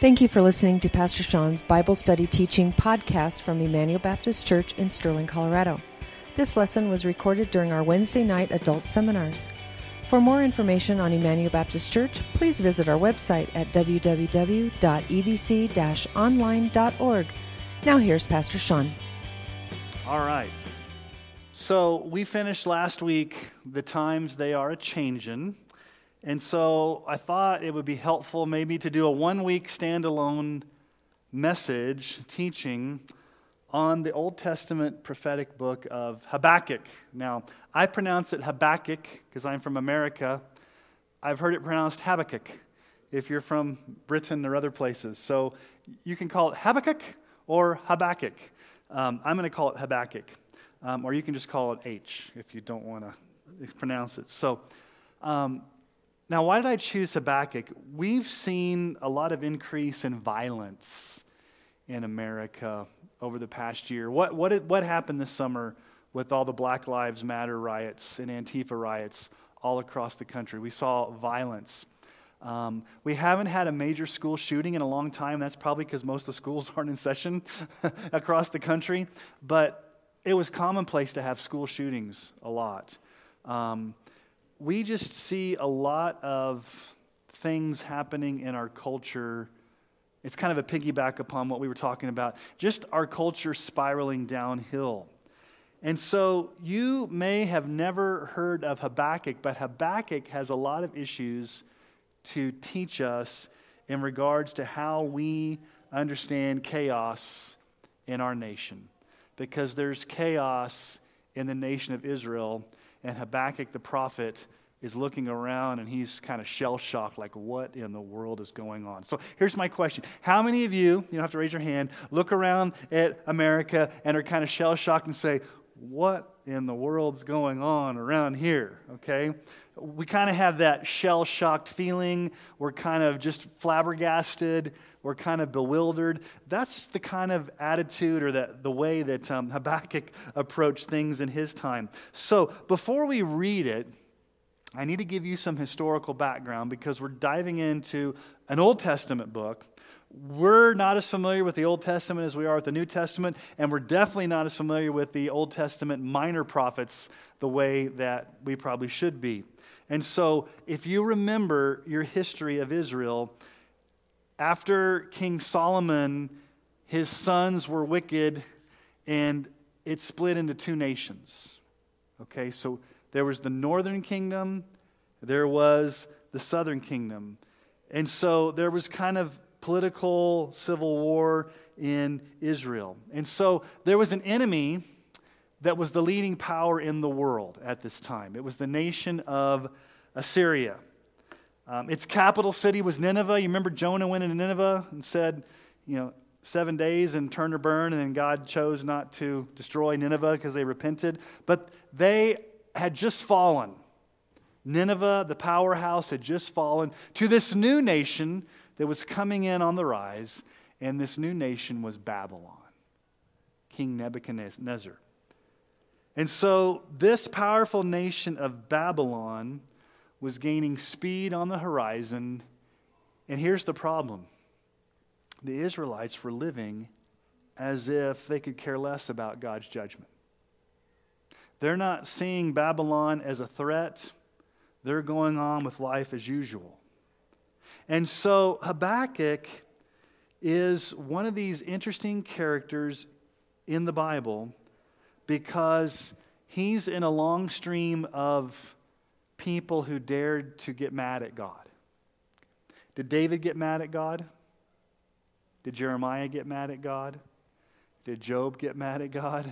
Thank you for listening to Pastor Sean's Bible Study Teaching podcast from Emmanuel Baptist Church in Sterling, Colorado. This lesson was recorded during our Wednesday night adult seminars. For more information on Emmanuel Baptist Church, please visit our website at www.ebc online.org. Now, here's Pastor Sean. All right. So, we finished last week, The Times They Are a Changin'. And so I thought it would be helpful maybe to do a one week standalone message teaching on the Old Testament prophetic book of Habakkuk. Now, I pronounce it Habakkuk because I'm from America. I've heard it pronounced Habakkuk if you're from Britain or other places. So you can call it Habakkuk or Habakkuk. Um, I'm going to call it Habakkuk. Um, or you can just call it H if you don't want to pronounce it. So, um, now, why did I choose Habakkuk? We've seen a lot of increase in violence in America over the past year. What, what, what happened this summer with all the Black Lives Matter riots and Antifa riots all across the country? We saw violence. Um, we haven't had a major school shooting in a long time. That's probably because most of the schools aren't in session across the country. But it was commonplace to have school shootings a lot. Um, we just see a lot of things happening in our culture. It's kind of a piggyback upon what we were talking about, just our culture spiraling downhill. And so you may have never heard of Habakkuk, but Habakkuk has a lot of issues to teach us in regards to how we understand chaos in our nation. Because there's chaos in the nation of Israel and Habakkuk the prophet is looking around and he's kind of shell shocked, like, what in the world is going on? So here's my question How many of you, you don't have to raise your hand, look around at America and are kind of shell shocked and say, what in the world's going on around here? Okay? We kind of have that shell shocked feeling. We're kind of just flabbergasted. We're kind of bewildered. That's the kind of attitude or the, the way that um, Habakkuk approached things in his time. So before we read it, I need to give you some historical background because we're diving into an Old Testament book. We're not as familiar with the Old Testament as we are with the New Testament, and we're definitely not as familiar with the Old Testament minor prophets the way that we probably should be. And so, if you remember your history of Israel, after King Solomon, his sons were wicked, and it split into two nations. Okay, so there was the northern kingdom, there was the southern kingdom. And so there was kind of political civil war in Israel. And so there was an enemy that was the leading power in the world at this time. It was the nation of Assyria. Um, its capital city was Nineveh. You remember Jonah went into Nineveh and said, you know, seven days and turn or burn, and then God chose not to destroy Nineveh because they repented. But they had just fallen. Nineveh, the powerhouse, had just fallen to this new nation that was coming in on the rise, and this new nation was Babylon, King Nebuchadnezzar. And so, this powerful nation of Babylon was gaining speed on the horizon. And here's the problem the Israelites were living as if they could care less about God's judgment. They're not seeing Babylon as a threat, they're going on with life as usual. And so Habakkuk is one of these interesting characters in the Bible because he's in a long stream of people who dared to get mad at God. Did David get mad at God? Did Jeremiah get mad at God? Did Job get mad at God?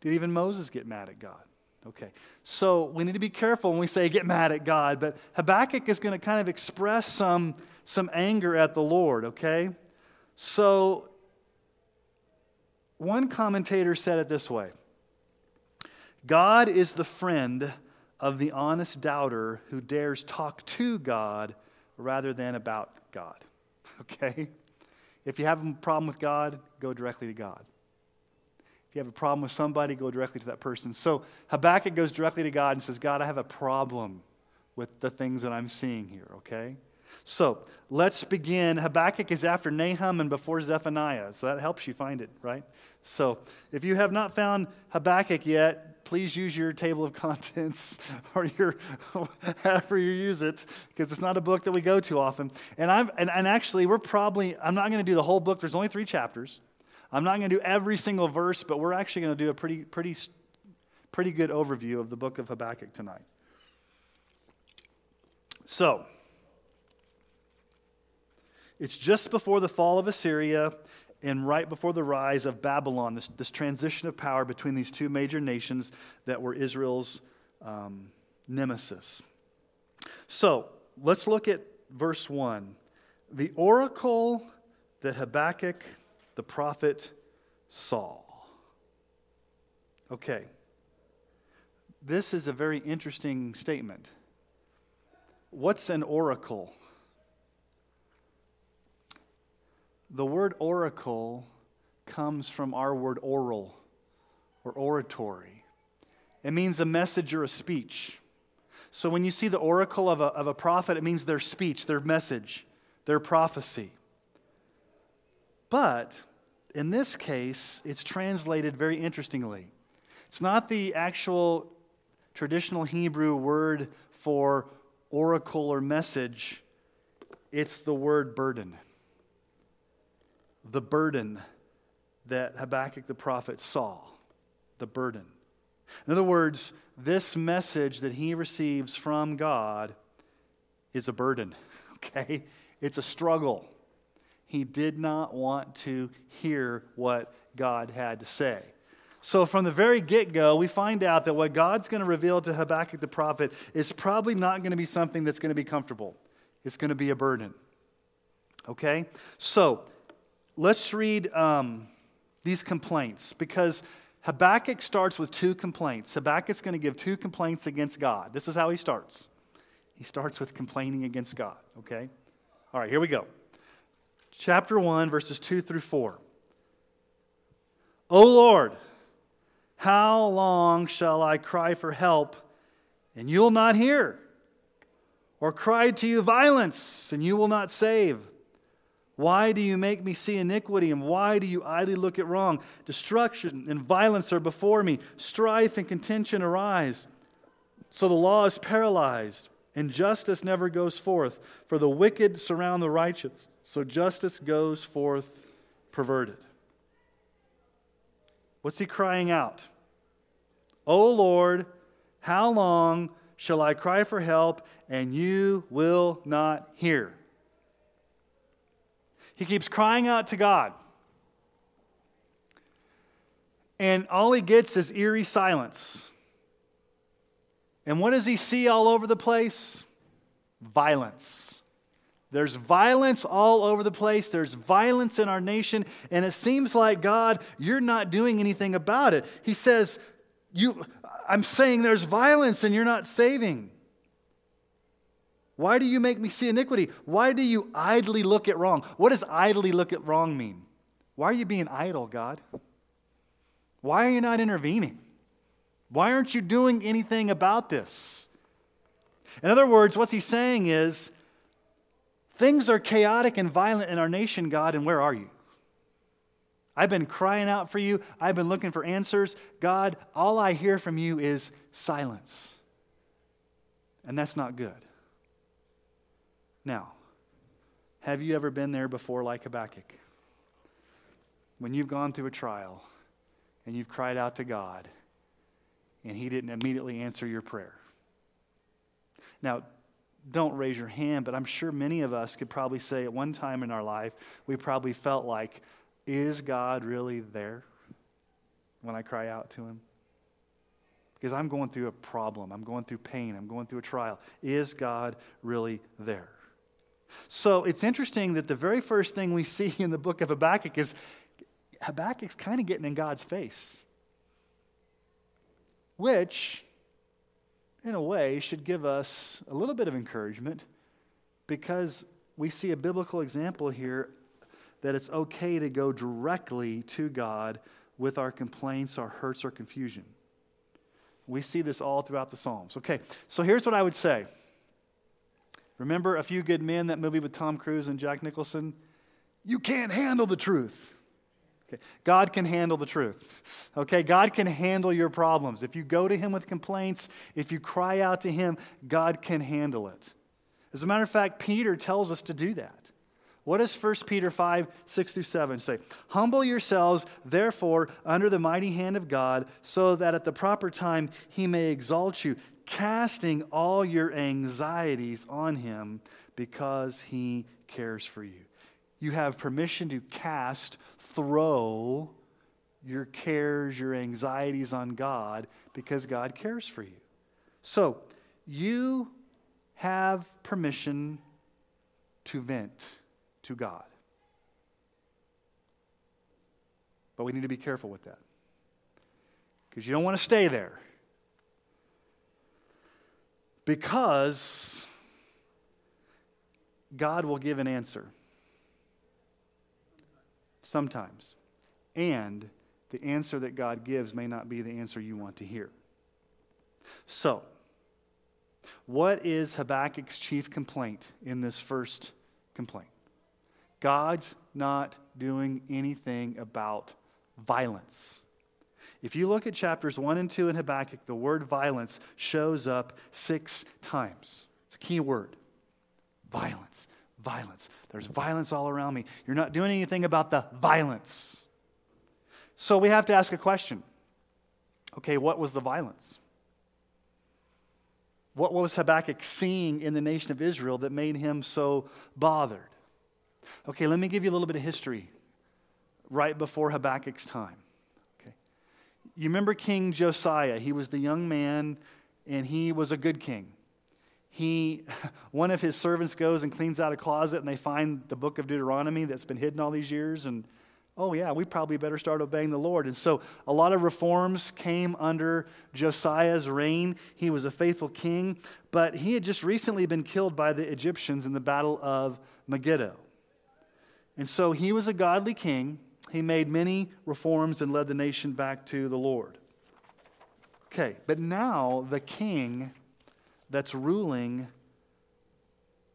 Did even Moses get mad at God? Okay, so we need to be careful when we say get mad at God, but Habakkuk is going to kind of express some, some anger at the Lord, okay? So one commentator said it this way God is the friend of the honest doubter who dares talk to God rather than about God. Okay? If you have a problem with God, go directly to God If you have a problem with somebody, go directly to that person. So Habakkuk goes directly to God and says, God, I have a problem with the things that I'm seeing here, okay? So let's begin. Habakkuk is after Nahum and before Zephaniah, so that helps you find it, right? So if you have not found Habakkuk yet, please use your table of contents or your however you use it, because it's not a book that we go to often. And I'm and, and actually we're probably I'm not going to do the whole book. There's only three chapters. I'm not going to do every single verse, but we're actually going to do a pretty pretty pretty good overview of the book of Habakkuk tonight. So, it's just before the fall of Assyria and right before the rise of Babylon, this, this transition of power between these two major nations that were Israel's um, nemesis. So let's look at verse 1. The oracle that Habakkuk the prophet saw. Okay. This is a very interesting statement. What's an oracle? The word oracle comes from our word oral or oratory. It means a message or a speech. So when you see the oracle of a, of a prophet, it means their speech, their message, their prophecy. But in this case, it's translated very interestingly. It's not the actual traditional Hebrew word for oracle or message, it's the word burden the burden that Habakkuk the prophet saw. The burden. In other words, this message that he receives from God is a burden, okay? It's a struggle. He did not want to hear what God had to say. So, from the very get go, we find out that what God's going to reveal to Habakkuk the prophet is probably not going to be something that's going to be comfortable. It's going to be a burden. Okay? So, let's read um, these complaints because Habakkuk starts with two complaints. Habakkuk's going to give two complaints against God. This is how he starts. He starts with complaining against God, okay? All right, here we go. Chapter 1, verses 2 through 4. O Lord, how long shall I cry for help and you'll not hear? Or cry to you violence and you will not save? Why do you make me see iniquity, and why do you idly look at wrong? Destruction and violence are before me, strife and contention arise. So the law is paralyzed, and justice never goes forth. For the wicked surround the righteous, so justice goes forth perverted. What's he crying out? O Lord, how long shall I cry for help, and you will not hear? He keeps crying out to God. And all he gets is eerie silence. And what does he see all over the place? Violence. There's violence all over the place. There's violence in our nation. And it seems like, God, you're not doing anything about it. He says, you, I'm saying there's violence and you're not saving. Why do you make me see iniquity? Why do you idly look at wrong? What does idly look at wrong mean? Why are you being idle, God? Why are you not intervening? Why aren't you doing anything about this? In other words, what's he saying is things are chaotic and violent in our nation, God, and where are you? I've been crying out for you. I've been looking for answers. God, all I hear from you is silence. And that's not good. Now, have you ever been there before, like Habakkuk? When you've gone through a trial and you've cried out to God and He didn't immediately answer your prayer. Now, don't raise your hand, but I'm sure many of us could probably say at one time in our life, we probably felt like, is God really there when I cry out to Him? Because I'm going through a problem, I'm going through pain, I'm going through a trial. Is God really there? So it's interesting that the very first thing we see in the book of Habakkuk is Habakkuk's kind of getting in God's face, which, in a way, should give us a little bit of encouragement because we see a biblical example here that it's okay to go directly to God with our complaints, our hurts, our confusion. We see this all throughout the Psalms. Okay, so here's what I would say Remember A Few Good Men, that movie with Tom Cruise and Jack Nicholson? You can't handle the truth. Okay. God can handle the truth. Okay, God can handle your problems. If you go to Him with complaints, if you cry out to Him, God can handle it. As a matter of fact, Peter tells us to do that. What does 1 Peter 5, 6 through 7 say? Humble yourselves, therefore, under the mighty hand of God, so that at the proper time he may exalt you, casting all your anxieties on him because he cares for you. You have permission to cast, throw your cares, your anxieties on God because God cares for you. So, you have permission to vent to God. But we need to be careful with that because you don't want to stay there. Because God will give an answer sometimes. And the answer that God gives may not be the answer you want to hear. So, what is Habakkuk's chief complaint in this first complaint? God's not doing anything about violence. If you look at chapters 1 and 2 in Habakkuk, the word violence shows up six times. It's a key word violence, violence. There's violence all around me. You're not doing anything about the violence. So we have to ask a question okay, what was the violence? What was Habakkuk seeing in the nation of Israel that made him so bothered? Okay, let me give you a little bit of history right before Habakkuk's time. You remember King Josiah? He was the young man and he was a good king. He, one of his servants goes and cleans out a closet and they find the book of Deuteronomy that's been hidden all these years and oh yeah, we probably better start obeying the Lord. And so a lot of reforms came under Josiah's reign. He was a faithful king, but he had just recently been killed by the Egyptians in the battle of Megiddo. And so he was a godly king. He made many reforms and led the nation back to the Lord. Okay, but now the king that's ruling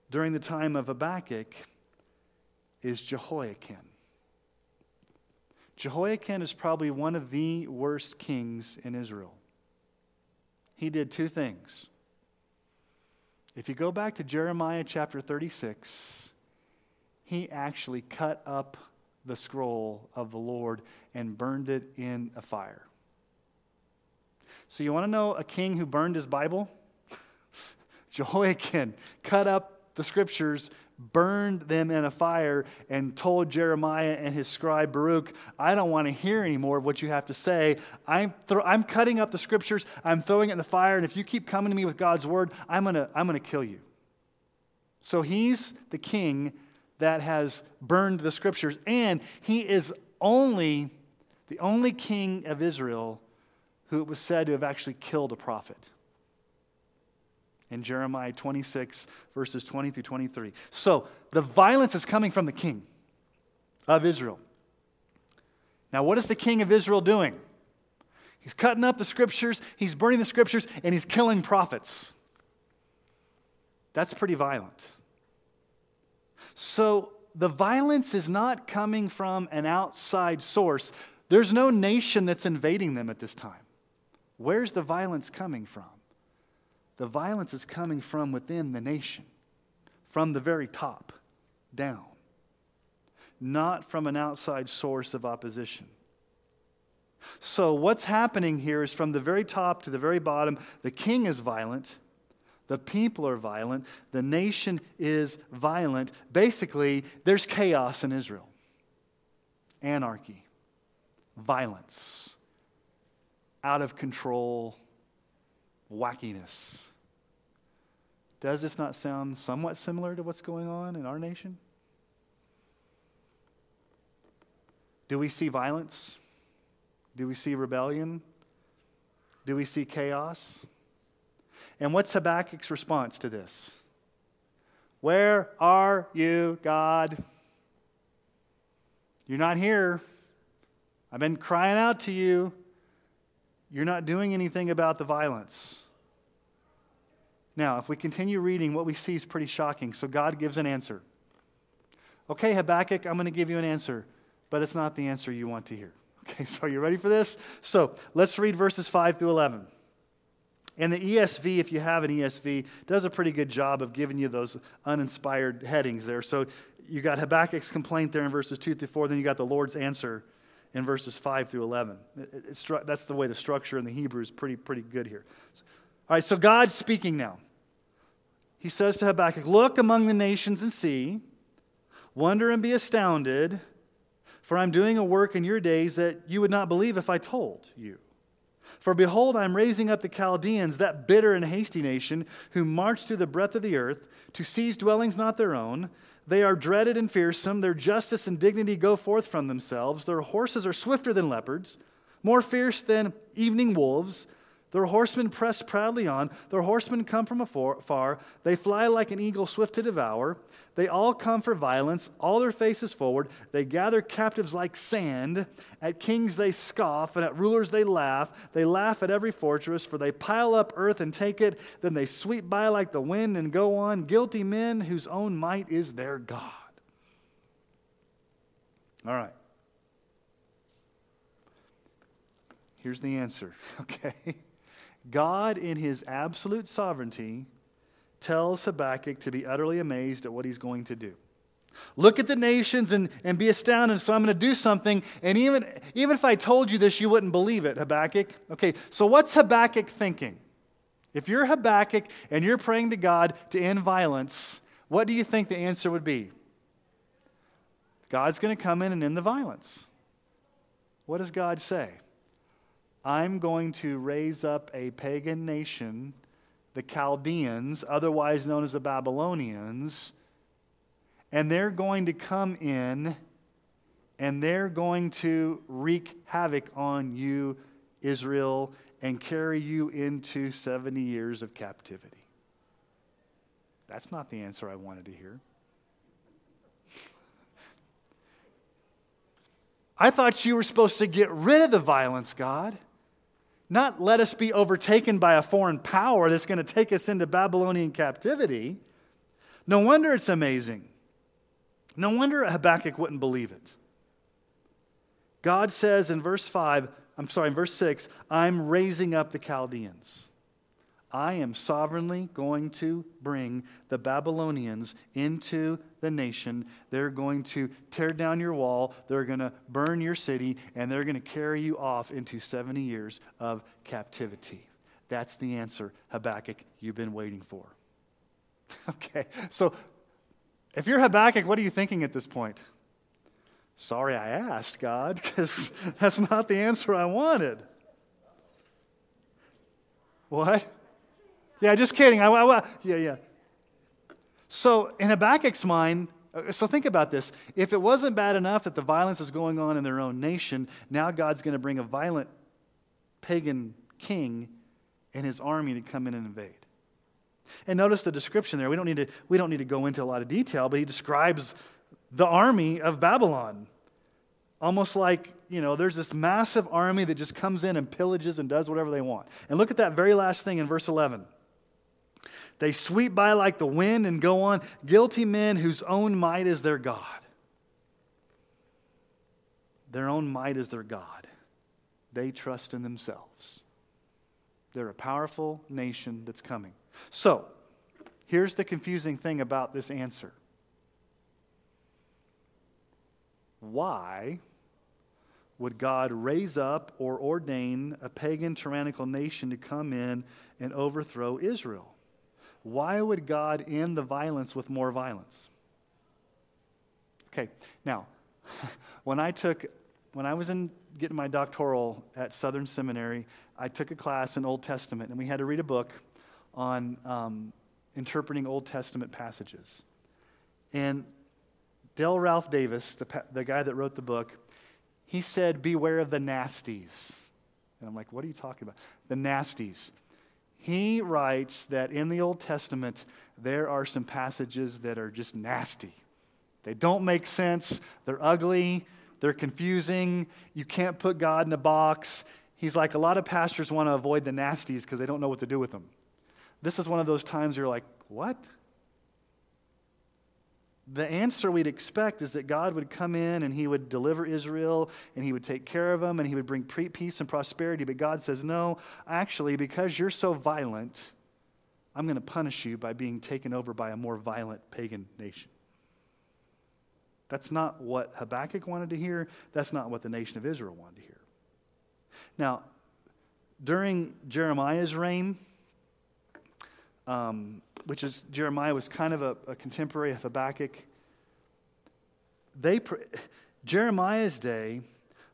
during the time of Habakkuk is Jehoiakim. Jehoiakim is probably one of the worst kings in Israel. He did two things. If you go back to Jeremiah chapter 36, he actually cut up the scroll of the Lord and burned it in a fire. So, you want to know a king who burned his Bible? Jehoiakim cut up the scriptures, burned them in a fire, and told Jeremiah and his scribe Baruch, I don't want to hear any more of what you have to say. I'm, I'm cutting up the scriptures, I'm throwing it in the fire, and if you keep coming to me with God's word, I'm going to I'm going to kill you. So he's the king that has burned the scriptures, and he is only the only king of Israel who was said to have actually killed a prophet. In Jeremiah 26, verses 20 through 23. So the violence is coming from the king of Israel. Now, what is the king of Israel doing? He's cutting up the scriptures, he's burning the scriptures, and he's killing prophets. That's pretty violent. So the violence is not coming from an outside source. There's no nation that's invading them at this time. Where's the violence coming from? The violence is coming from within the nation, from the very top down, not from an outside source of opposition. So, what's happening here is from the very top to the very bottom, the king is violent, the people are violent. The nation is violent. Basically, there's chaos in Israel anarchy, violence, out of control, wackiness. Does this not sound somewhat similar to what's going on in our nation? Do we see violence? Do we see rebellion? Do we see chaos? And what's Habakkuk's response to this? Where are you, God? You're not here. I've been crying out to you. You're not doing anything about the violence. Now, if we continue reading, what we see is pretty shocking. So God gives an answer. Okay, Habakkuk, I'm going to give you an answer, but it's not the answer you want to hear. Okay, so are you ready for this? So let's read verses 5 through 11. And the ESV, if you have an ESV, does a pretty good job of giving you those uninspired headings there. So you got Habakkuk's complaint there in verses 2 through 4, then you got the Lord's answer in verses 5 through 11. It, that's the way the structure in the Hebrew is pretty, pretty good here. So, all right, so God's speaking now. He says to Habakkuk, Look among the nations and see, wonder and be astounded for I'm doing a work in your days that you would not believe if I told you. For behold, I'm raising up the Chaldeans, that bitter and hasty nation, who march through the breadth of the earth to seize dwellings not their own. They are dreaded and fearsome. Their justice and dignity go forth from themselves. Their horses are swifter than leopards, more fierce than evening wolves. Their horsemen press proudly on. Their horsemen come from afar. They fly like an eagle swift to devour. They all come for violence, all their faces forward. They gather captives like sand. At kings they scoff, and at rulers they laugh. They laugh at every fortress, for they pile up earth and take it. Then they sweep by like the wind and go on. Guilty men whose own might is their God. All right. Here's the answer, okay? God, in his absolute sovereignty, tells Habakkuk to be utterly amazed at what he's going to do. Look at the nations and, and be astounded. So I'm going to do something. And even, even if I told you this, you wouldn't believe it, Habakkuk. Okay, so what's Habakkuk thinking? If you're Habakkuk and you're praying to God to end violence, what do you think the answer would be? God's going to come in and end the violence. What does God say? I'm going to raise up a pagan nation, the Chaldeans, otherwise known as the Babylonians, and they're going to come in and they're going to wreak havoc on you, Israel, and carry you into 70 years of captivity. That's not the answer I wanted to hear. I thought you were supposed to get rid of the violence, God not let us be overtaken by a foreign power that's going to take us into Babylonian captivity. No wonder it's amazing. No wonder Habakkuk wouldn't believe it. God says in verse 5, I'm sorry, in verse 6, I'm raising up the Chaldeans. I am sovereignly going to bring the Babylonians into the nation. They're going to tear down your wall, they're going to burn your city, and they're going to carry you off into 70 years of captivity. That's the answer, Habakkuk, you've been waiting for. okay, so if you're Habakkuk, what are you thinking at this point? Sorry I asked, God, because that's not the answer I wanted. What? Yeah, just kidding. I, I, yeah, yeah. So, in Habakkuk's mind, uh, so think about this. If it wasn't bad enough that the violence is going on in their own nation, now God's going to bring a violent pagan king and his army to come in and invade. And notice the description there. We don't need to, we don't need to go into a lot of detail, but he describes the army of Babylon. Almost like, you know, there's this massive army that just comes in and pillages and does whatever they want. And look at that very last thing in verse 11. They sweep by like the wind and go on, guilty men whose own might is their God. Their own might is their God. They trust in themselves. They're a powerful nation that's coming. So, here's the confusing thing about this answer. Why would God raise up or ordain a pagan tyrannical nation to come in and overthrow Israel? Why would God end the violence with more violence? Okay, now, when I took, when I was in getting my doctoral at Southern Seminary, I took a class in Old Testament, and we had to read a book on um, interpreting Old Testament passages. And Dale Ralph Davis, the, the guy that wrote the book, he said, Beware of the nasties. And I'm like, What are you talking about? The nasties he writes that in the Old Testament, there are some passages that are just nasty. They don't make sense, they're ugly, they're confusing. You can't put God in a box. He's like, a lot of pastors want to avoid the nasties because they don't know what to do with them. This is one of those times you're like, what? The answer we'd expect is that God would come in and he would deliver Israel and he would take care of them and he would bring peace and prosperity. But God says, no, actually, because you're so violent, I'm going to punish you by being taken over by a more violent pagan nation. That's not what Habakkuk wanted to hear. That's not what the nation of Israel wanted to hear. Now, during Jeremiah's reign, um, which is Jeremiah was kind of a, a contemporary of Habakkuk. They, Jeremiah's day,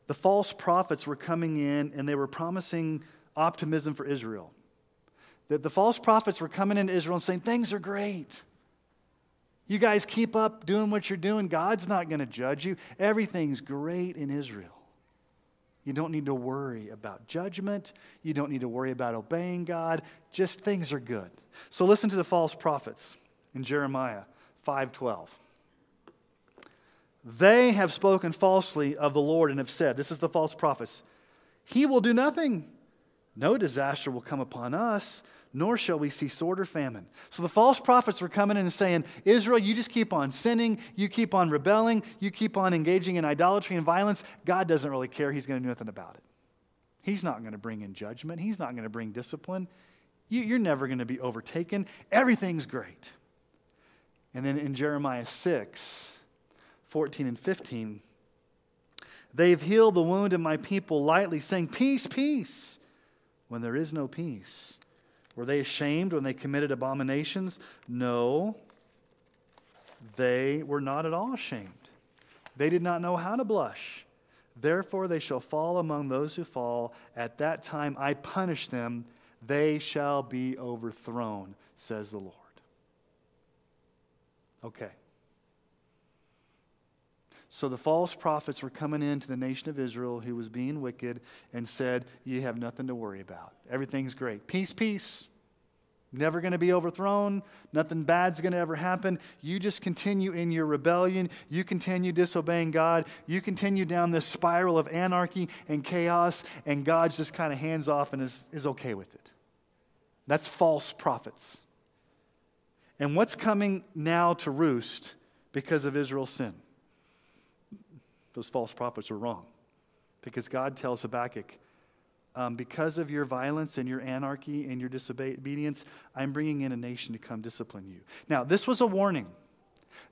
the false prophets were coming in and they were promising optimism for Israel. That the false prophets were coming into Israel and saying, Things are great. You guys keep up doing what you're doing. God's not going to judge you. Everything's great in Israel. You don't need to worry about judgment. You don't need to worry about obeying God. Just things are good. So listen to the false prophets in Jeremiah 5:12. They have spoken falsely of the Lord and have said, this is the false prophets, he will do nothing. No disaster will come upon us nor shall we see sword or famine. So the false prophets were coming in and saying, Israel, you just keep on sinning, you keep on rebelling, you keep on engaging in idolatry and violence. God doesn't really care. He's going to do nothing about it. He's not going to bring in judgment, He's not going to bring discipline. You, are never going to be overtaken. Everything's great. And then in Jeremiah 6, 14 and 15, they've healed the wound of my people lightly, saying, Peace, peace, when there is no peace. Were they ashamed when they committed abominations? No. They were not at all ashamed. They did not know how to blush. Therefore, they shall fall among those who fall. At that time, I punish them. They shall be overthrown, says the Lord. Okay. So the false prophets were coming into the nation of Israel who was being wicked and said, You have nothing to worry about. Everything's great. Peace, peace. Never going to be overthrown. Nothing bad's going to ever happen. You just continue in your rebellion. You continue disobeying God. You continue down this spiral of anarchy and chaos, and God's just kind of hands off and is, is okay with it. That's false prophets. And what's coming now to roost because of Israel's sin? Those false prophets were wrong. Because God tells Habakkuk, um, because of your violence and your anarchy and your disobedience, I'm bringing in a nation to come discipline you. Now, this was a warning.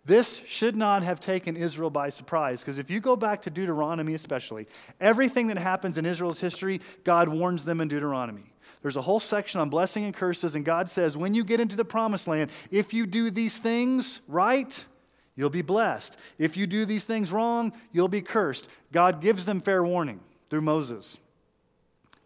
This should not have taken Israel by surprise because if you go back to Deuteronomy, especially, everything that happens in Israel's history, God warns them in Deuteronomy. There's a whole section on blessing and curses, and God says, when you get into the promised land, if you do these things right, You'll be blessed. If you do these things wrong, you'll be cursed. God gives them fair warning through Moses.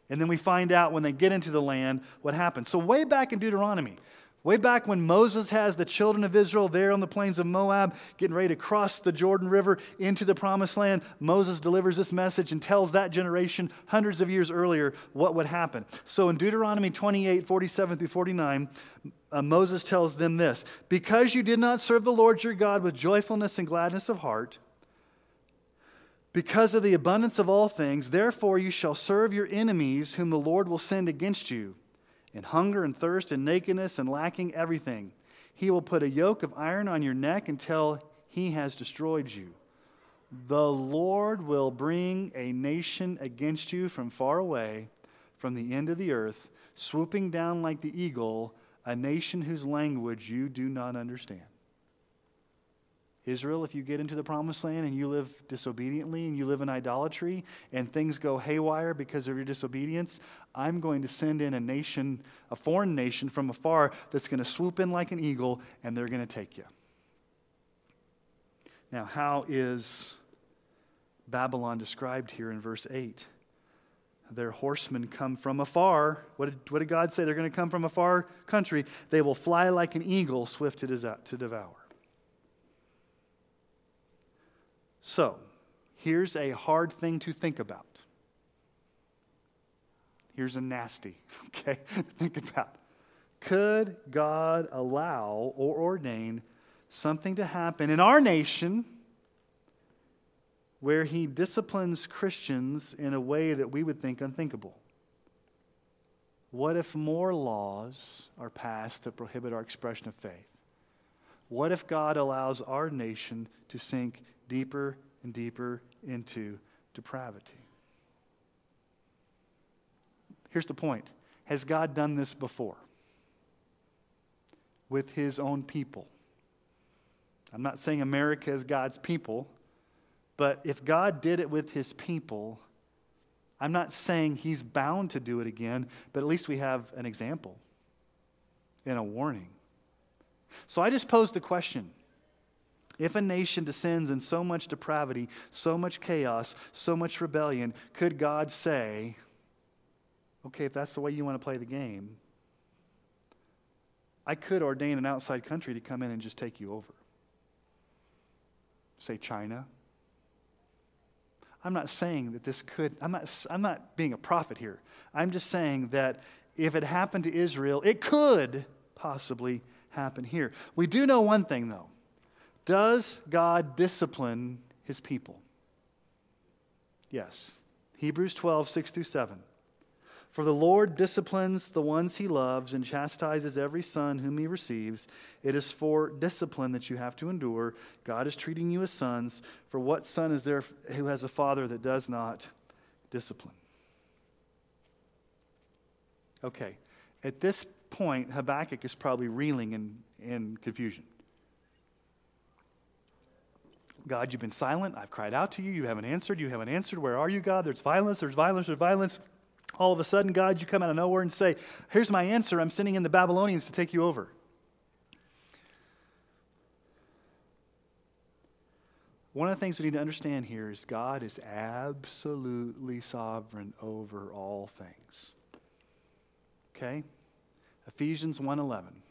And then we find out when they get into the land what happens. So, way back in Deuteronomy, Way back when Moses has the children of Israel there on the plains of Moab, getting ready to cross the Jordan River into the promised land, Moses delivers this message and tells that generation hundreds of years earlier what would happen. So in Deuteronomy 28 47 through 49, uh, Moses tells them this Because you did not serve the Lord your God with joyfulness and gladness of heart, because of the abundance of all things, therefore you shall serve your enemies, whom the Lord will send against you in hunger and thirst and nakedness and lacking everything. He will put a yoke of iron on your neck until he has destroyed you. The Lord will bring a nation against you from far away, from the end of the earth, swooping down like the eagle, a nation whose language you do not understand. Israel, if you get into the promised land and you live disobediently and you live in idolatry and things go haywire because of your disobedience, I'm going to send in a nation, a foreign nation from afar that's going to swoop in like an eagle and they're going to take you. Now, how is Babylon described here in verse 8? Their horsemen come from afar. What did, what did God say? They're going to come from a far country. They will fly like an eagle, swift to, to devour. So, here's a hard thing to think about. Here's a nasty, okay? think about. Could God allow or ordain something to happen in our nation where he disciplines Christians in a way that we would think unthinkable? What if more laws are passed that prohibit our expression of faith? What if God allows our nation to sink deeper and deeper into depravity? Here's the point Has God done this before? With his own people. I'm not saying America is God's people, but if God did it with his people, I'm not saying he's bound to do it again, but at least we have an example and a warning. So I just posed the question if a nation descends in so much depravity, so much chaos, so much rebellion, could God say, okay, if that's the way you want to play the game, I could ordain an outside country to come in and just take you over? Say China, I'm not saying that this could, I'm not, I'm not being a prophet here. I'm just saying that if it happened to Israel, it could possibly happen here. We do know one thing, though. Does God discipline his people? Yes. Hebrews 12, 6 through 7. For the Lord disciplines the ones he loves and chastises every son whom he receives. It is for discipline that you have to endure. God is treating you as sons. For what son is there who has a father that does not discipline? Okay, at this point, Habakkuk is probably reeling in, in confusion. God, you've been silent. I've cried out to you. You haven't answered. You haven't answered. Where are you, God? There's violence. There's violence. There's violence all of a sudden, God, you come out of nowhere and say, Here's my answer. I'm sending in the Babylonians to take you over. One of the things we need to understand here is God is absolutely sovereign over all things. Okay? Ephesians 1:11.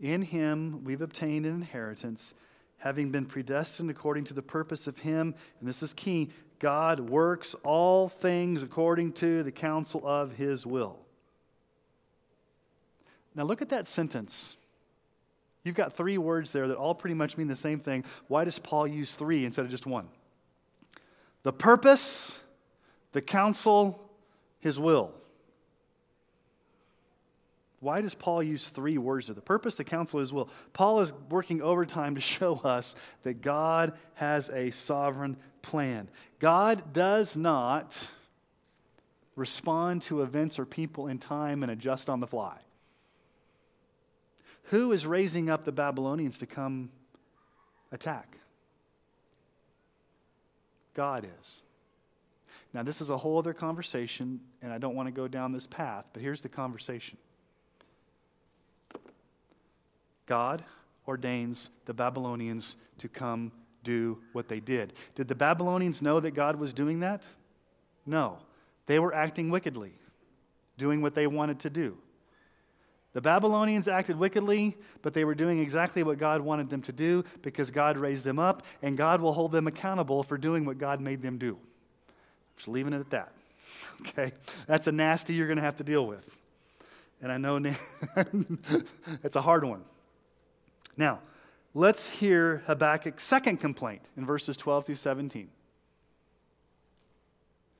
In him we've obtained an inheritance, having been predestined according to the purpose of him, and this is key, God works all things according to the counsel of his will. Now, look at that sentence. You've got three words there that all pretty much mean the same thing. Why does Paul use three instead of just one? The purpose, the counsel, his will. Why does Paul use three words there? The purpose, the counsel, his will. Paul is working overtime to show us that God has a sovereign plan. God does not respond to events or people in time and adjust on the fly. Who is raising up the Babylonians to come attack? God is. Now, this is a whole other conversation, and I don't want to go down this path, but here's the conversation God ordains the Babylonians to come do what they did. Did the Babylonians know that God was doing that? No. They were acting wickedly, doing what they wanted to do. The Babylonians acted wickedly, but they were doing exactly what God wanted them to do because God raised them up, and God will hold them accountable for doing what God made them do. I'm Just leaving it at that. Okay? That's a nasty you're going to have to deal with. And I know it's a hard one. Now, let's hear Habakkuk's second complaint in verses 12 through 17.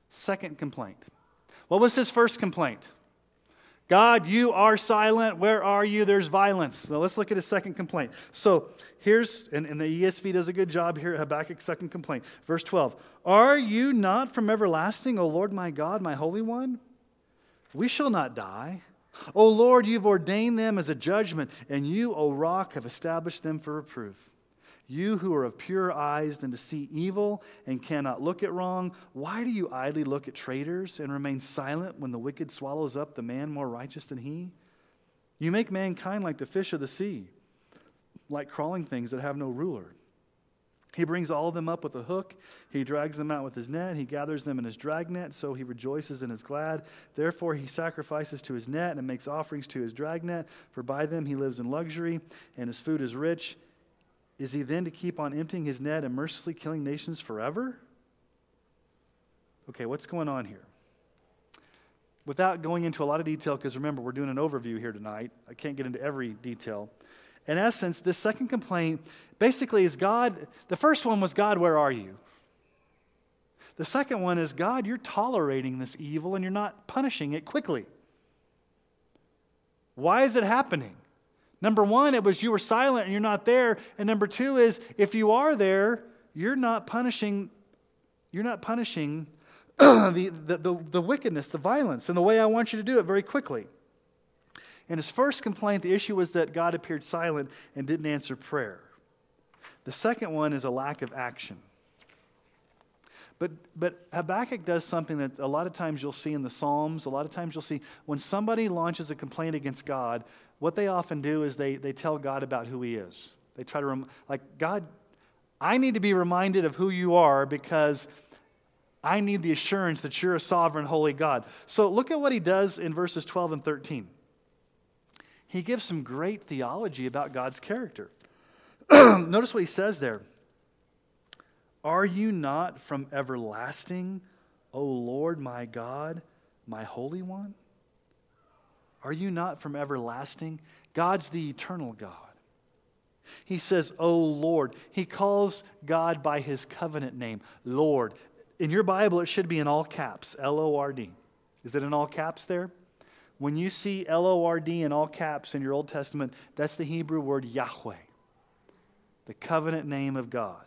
Second complaint. What was his first complaint? God, you are silent. Where are you? There's violence. Now let's look at his second complaint. So here's, and, and the ESV does a good job here, Habakkuk's second complaint. Verse 12 Are you not from everlasting, O Lord my God, my Holy One? We shall not die. O Lord, you've ordained them as a judgment, and you, O rock, have established them for reproof. You who are of pure eyes and to see evil and cannot look at wrong, why do you idly look at traitors and remain silent when the wicked swallows up the man more righteous than he? You make mankind like the fish of the sea, like crawling things that have no ruler. He brings all of them up with a hook. He drags them out with his net. He gathers them in his dragnet, so he rejoices and is glad. Therefore, he sacrifices to his net and makes offerings to his dragnet, for by them he lives in luxury, and his food is rich. Is he then to keep on emptying his net and mercilessly killing nations forever? Okay, what's going on here? Without going into a lot of detail, because remember, we're doing an overview here tonight, I can't get into every detail. In essence, this second complaint basically is God, the first one was, God, where are you? The second one is, God, you're tolerating this evil and you're not punishing it quickly. Why is it happening? Number one, it was you were silent and you're not there. And number two is if you are there, you're not punishing, you're not punishing the, the, the, the wickedness, the violence, and the way I want you to do it very quickly. In his first complaint, the issue was that God appeared silent and didn't answer prayer. The second one is a lack of action. But, but Habakkuk does something that a lot of times you'll see in the Psalms, a lot of times you'll see when somebody launches a complaint against God, what they often do is they, they tell God about who He is. They try to, rem- like, God, I need to be reminded of who you are because I need the assurance that you're a sovereign, holy God. So look at what he does in verses 12 and 13. He gives some great theology about God's character. Notice what he says there. Are you not from everlasting, O Lord my God, my Holy One? Are you not from everlasting? God's the eternal God. He says, O Lord. He calls God by his covenant name, Lord. In your Bible, it should be in all caps, L O R D. Is it in all caps there? When you see L O R D in all caps in your Old Testament, that's the Hebrew word Yahweh, the covenant name of God.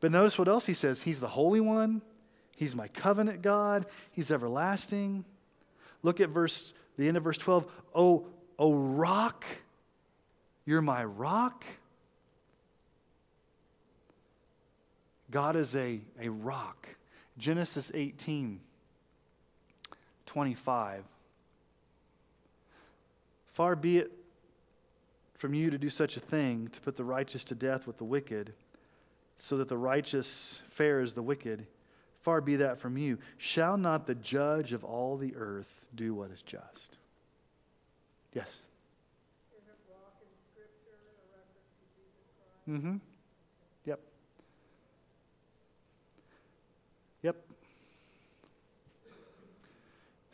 But notice what else he says He's the Holy One, He's my covenant God, He's everlasting. Look at verse, the end of verse 12. Oh, oh, rock, you're my rock. God is a, a rock. Genesis 18, 25. Far be it from you to do such a thing, to put the righteous to death with the wicked so that the righteous fares the wicked. Far be that from you. Shall not the judge of all the earth do what is just? Yes. Mm-hmm. Yep. Yep.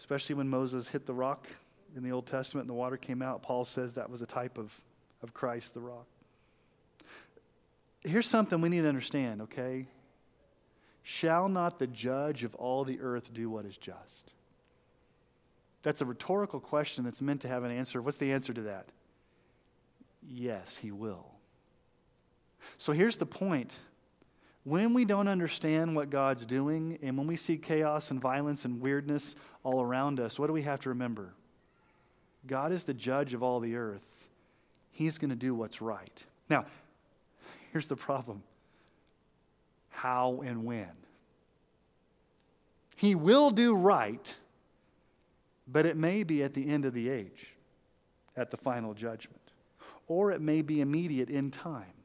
Especially when Moses hit the rock in the Old Testament and the water came out, Paul says that was a type of, of Christ, the rock here's something we need to understand, okay? Shall not the judge of all the earth do what is just? That's a rhetorical question that's meant to have an answer. What's the answer to that? Yes, he will. So here's the point. When we don't understand what God's doing, and when we see chaos and violence and weirdness all around us, what do we have to remember? God is the judge of all the earth. He's going to do what's right. Now, Here's the problem how and when. He will do right, but it may be at the end of the age, at the final judgment, or it may be immediate in time.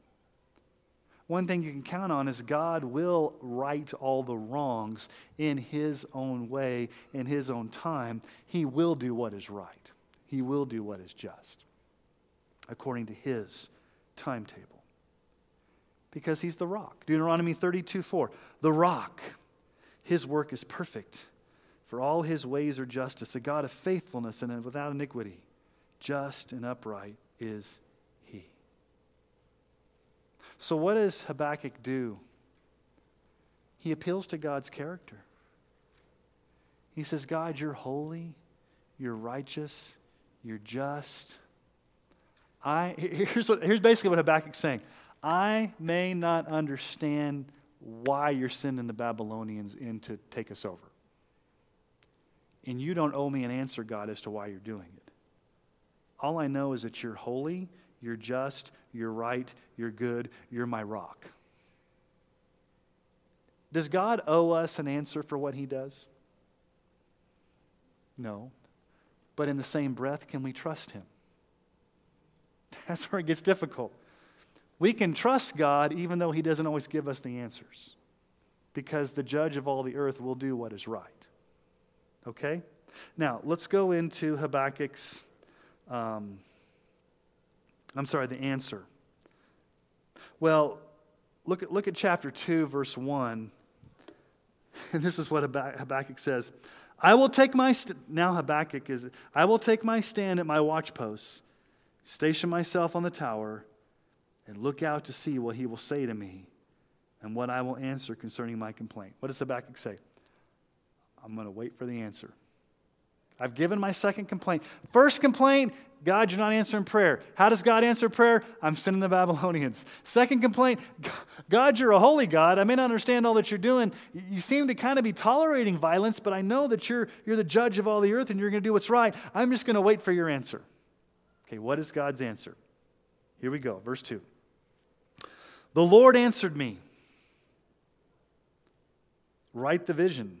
One thing you can count on is God will right all the wrongs in His own way, in His own time. He will do what is right, He will do what is just, according to His timetable because he's the rock. Deuteronomy 32 4. The rock, his work is perfect, for all his ways are justice, a God of faithfulness and without iniquity. Just and upright is. So, what does Habakkuk do? He appeals to God's character. He says, God, you're holy, you're righteous, you're just. I, here's, what, here's basically what Habakkuk's saying I may not understand why you're sending the Babylonians in to take us over. And you don't owe me an answer, God, as to why you're doing it. All I know is that you're holy, you're just, you're right, you're good, you're my rock. Does God owe us an answer for what he does? No. But in the same breath, can we trust him? That's where it gets difficult. We can trust God even though He doesn't always give us the answers because the judge of all the earth will do what is right. Okay? Now, let's go into Habakkuk's, um, I'm sorry, the answer. Well, look at, look at chapter 2, verse 1. And this is what Habakkuk says I will take my, st- now Habakkuk is, I will take my stand at my watchposts, station myself on the tower and look out to see what he will say to me and what I will answer concerning my complaint. What does Habakkuk say? I'm going to wait for the answer. I've given my second complaint. First complaint, God, you're not answering prayer. How does God answer prayer? I'm sending the Babylonians. Second complaint, God, you're a holy God. I may not understand all that you're doing. You seem to kind of be tolerating violence, but I know that you're, you're the judge of all the earth and you're going to do what's right. I'm just going to wait for your answer. Okay, what is God's answer? Here we go, verse 2. The Lord answered me Write the vision,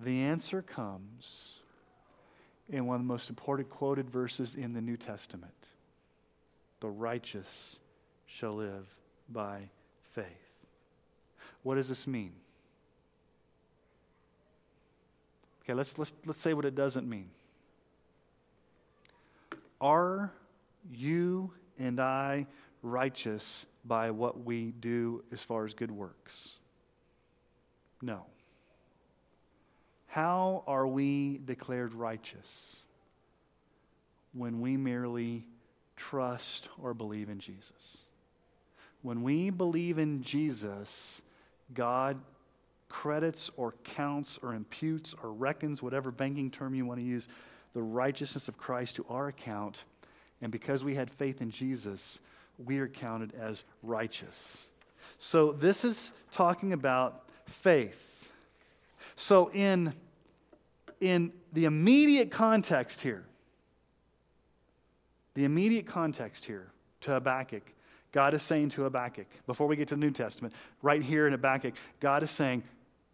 The answer comes in one of the most important quoted verses in the New Testament The righteous shall live by faith. What does this mean? Okay, let's, let's, let's say what it doesn't mean. Are you and I righteous by what we do as far as good works? No. How are we declared righteous? When we merely trust or believe in Jesus. When we believe in Jesus, God credits or counts or imputes or reckons, whatever banking term you want to use, the righteousness of Christ to our account. And because we had faith in Jesus, we are counted as righteous. So this is talking about faith. So, in, in the immediate context here, the immediate context here to Habakkuk, God is saying to Habakkuk, before we get to the New Testament, right here in Habakkuk, God is saying,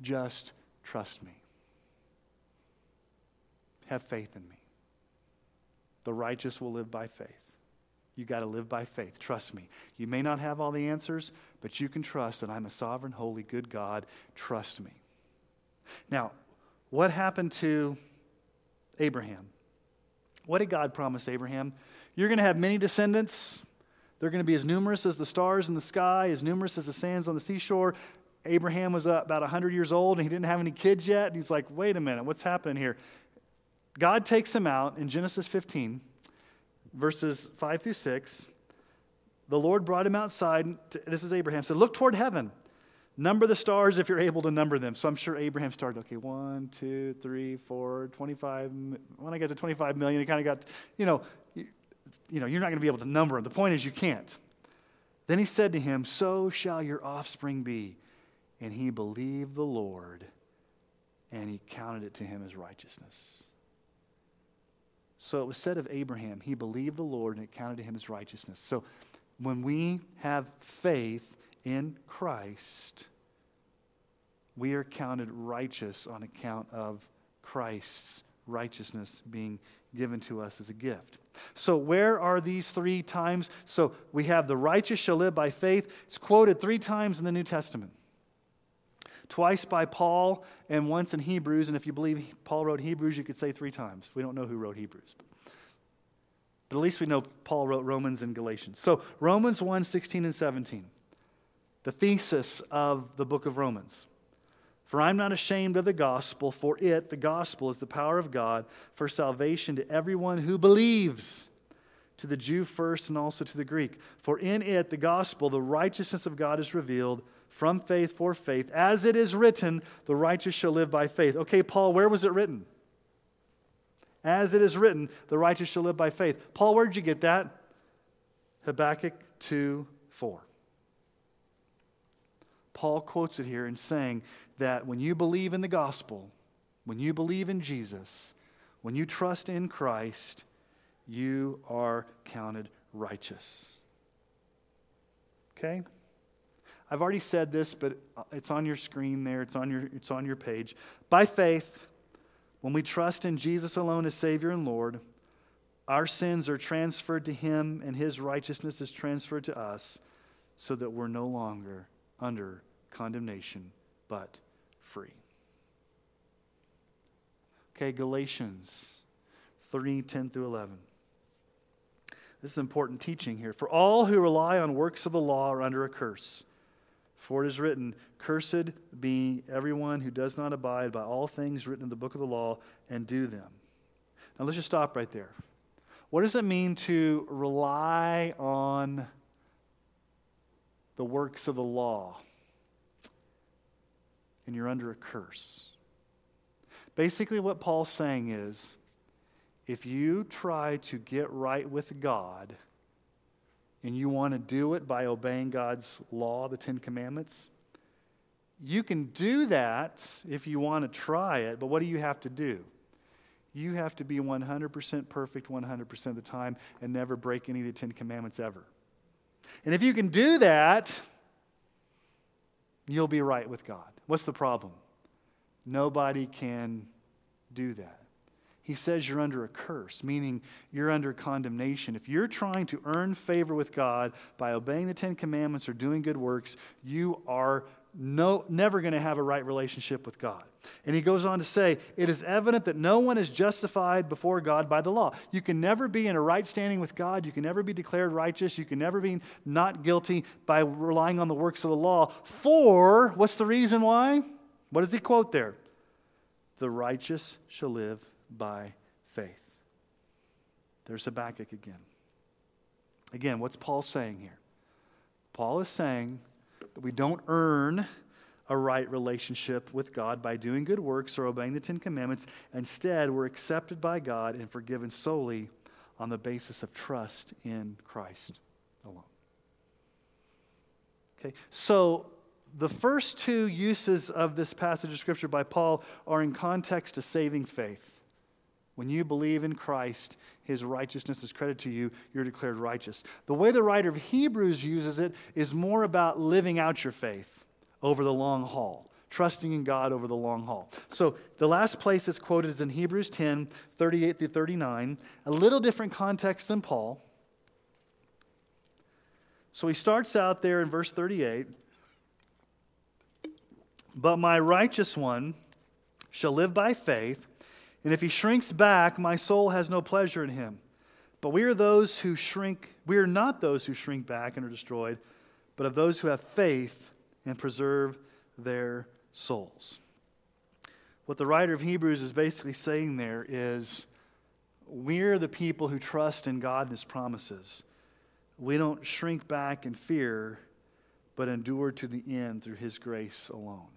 just trust me. Have faith in me. The righteous will live by faith. You got to live by faith. Trust me. You may not have all the answers, but you can trust that I'm a sovereign, holy, good God. Trust me. Now, what happened to Abraham? What did God promise Abraham? You're going to have many descendants. They're going to be as numerous as the stars in the sky, as numerous as the sands on the seashore. Abraham was about 100 years old and he didn't have any kids yet. And he's like, wait a minute, what's happening here? God takes him out in Genesis 15, verses 5 through 6. The Lord brought him outside. To, this is Abraham said, Look toward heaven Number the stars if you're able to number them. So I'm sure Abraham started, okay, one, two, three, four, 25. When I got to 25 million, he kind of got, you know, you, you know, you're not going to be able to number them. The point is you can't. Then he said to him, So shall your offspring be. And he believed the Lord, and he counted it to him as righteousness. So it was said of Abraham, he believed the Lord, and it counted to him as righteousness. So when we have faith, in Christ, we are counted righteous on account of Christ's righteousness being given to us as a gift. So, where are these three times? So, we have the righteous shall live by faith. It's quoted three times in the New Testament twice by Paul and once in Hebrews. And if you believe Paul wrote Hebrews, you could say three times. We don't know who wrote Hebrews. But at least we know Paul wrote Romans and Galatians. So, Romans 1 16 and 17 the thesis of the book of Romans. For I'm not ashamed of the gospel, for it, the gospel, is the power of God for salvation to everyone who believes, to the Jew first and also to the Greek. For in it, the gospel, the righteousness of God is revealed from faith for faith. As it is written, the righteous shall live by faith. Okay, Paul, where was it written? As it is written, the righteous shall live by faith. Paul, where'd you get that? Habakkuk 2 4. Paul quotes it here in saying that when you believe in the gospel, when you believe in Jesus, when you trust in Christ, you are counted righteous. Okay? I've already said this, but it's on your screen there, it's on your, it's on your page. By faith, when we trust in Jesus alone as Savior and Lord, our sins are transferred to Him and His righteousness is transferred to us so that we're no longer under condemnation, but free. Okay, Galatians 3 10 through 11. This is important teaching here. For all who rely on works of the law are under a curse. For it is written, Cursed be everyone who does not abide by all things written in the book of the law and do them. Now let's just stop right there. What does it mean to rely on the works of the law? And you're under a curse. Basically, what Paul's saying is if you try to get right with God and you want to do it by obeying God's law, the Ten Commandments, you can do that if you want to try it, but what do you have to do? You have to be 100% perfect 100% of the time and never break any of the Ten Commandments ever. And if you can do that, you'll be right with God. What's the problem? Nobody can do that. He says you're under a curse, meaning you're under condemnation. If you're trying to earn favor with God by obeying the Ten Commandments or doing good works, you are no, never going to have a right relationship with God. And he goes on to say, It is evident that no one is justified before God by the law. You can never be in a right standing with God. You can never be declared righteous. You can never be not guilty by relying on the works of the law. For, what's the reason why? What does he quote there? The righteous shall live by faith. There's Habakkuk again. Again, what's Paul saying here? Paul is saying that we don't earn a right relationship with God by doing good works or obeying the Ten Commandments. Instead, we're accepted by God and forgiven solely on the basis of trust in Christ alone. Okay, so the first two uses of this passage of Scripture by Paul are in context to saving faith. When you believe in Christ, his righteousness is credited to you, you're declared righteous. The way the writer of Hebrews uses it is more about living out your faith over the long haul, trusting in God over the long haul. So the last place it's quoted is in Hebrews 10 38 through 39, a little different context than Paul. So he starts out there in verse 38 But my righteous one shall live by faith. And if he shrinks back, my soul has no pleasure in him. But we are those who shrink, we are not those who shrink back and are destroyed, but of those who have faith and preserve their souls. What the writer of Hebrews is basically saying there is we're the people who trust in God and his promises. We don't shrink back in fear, but endure to the end through his grace alone.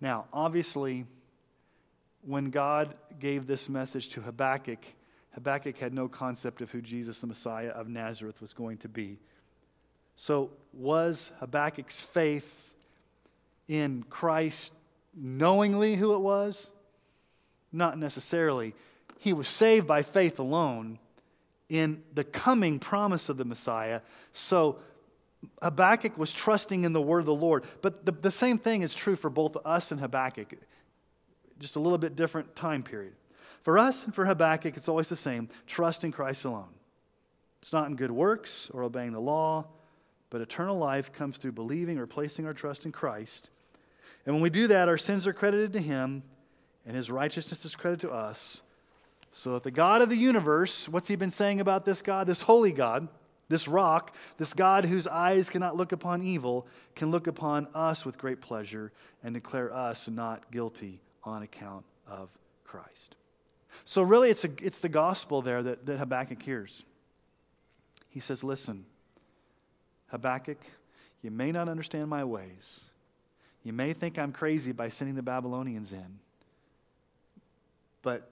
Now, obviously, when God gave this message to Habakkuk, Habakkuk had no concept of who Jesus, the Messiah of Nazareth, was going to be. So, was Habakkuk's faith in Christ knowingly who it was? Not necessarily. He was saved by faith alone in the coming promise of the Messiah. So, Habakkuk was trusting in the word of the Lord. But the, the same thing is true for both us and Habakkuk just a little bit different time period. For us and for Habakkuk, it's always the same trust in Christ alone. It's not in good works or obeying the law, but eternal life comes through believing or placing our trust in Christ. And when we do that, our sins are credited to Him, and His righteousness is credited to us. So that the God of the universe, what's He been saying about this God, this holy God, this rock, this God whose eyes cannot look upon evil, can look upon us with great pleasure and declare us not guilty on account of Christ. So, really, it's, a, it's the gospel there that, that Habakkuk hears. He says, Listen, Habakkuk, you may not understand my ways. You may think I'm crazy by sending the Babylonians in. But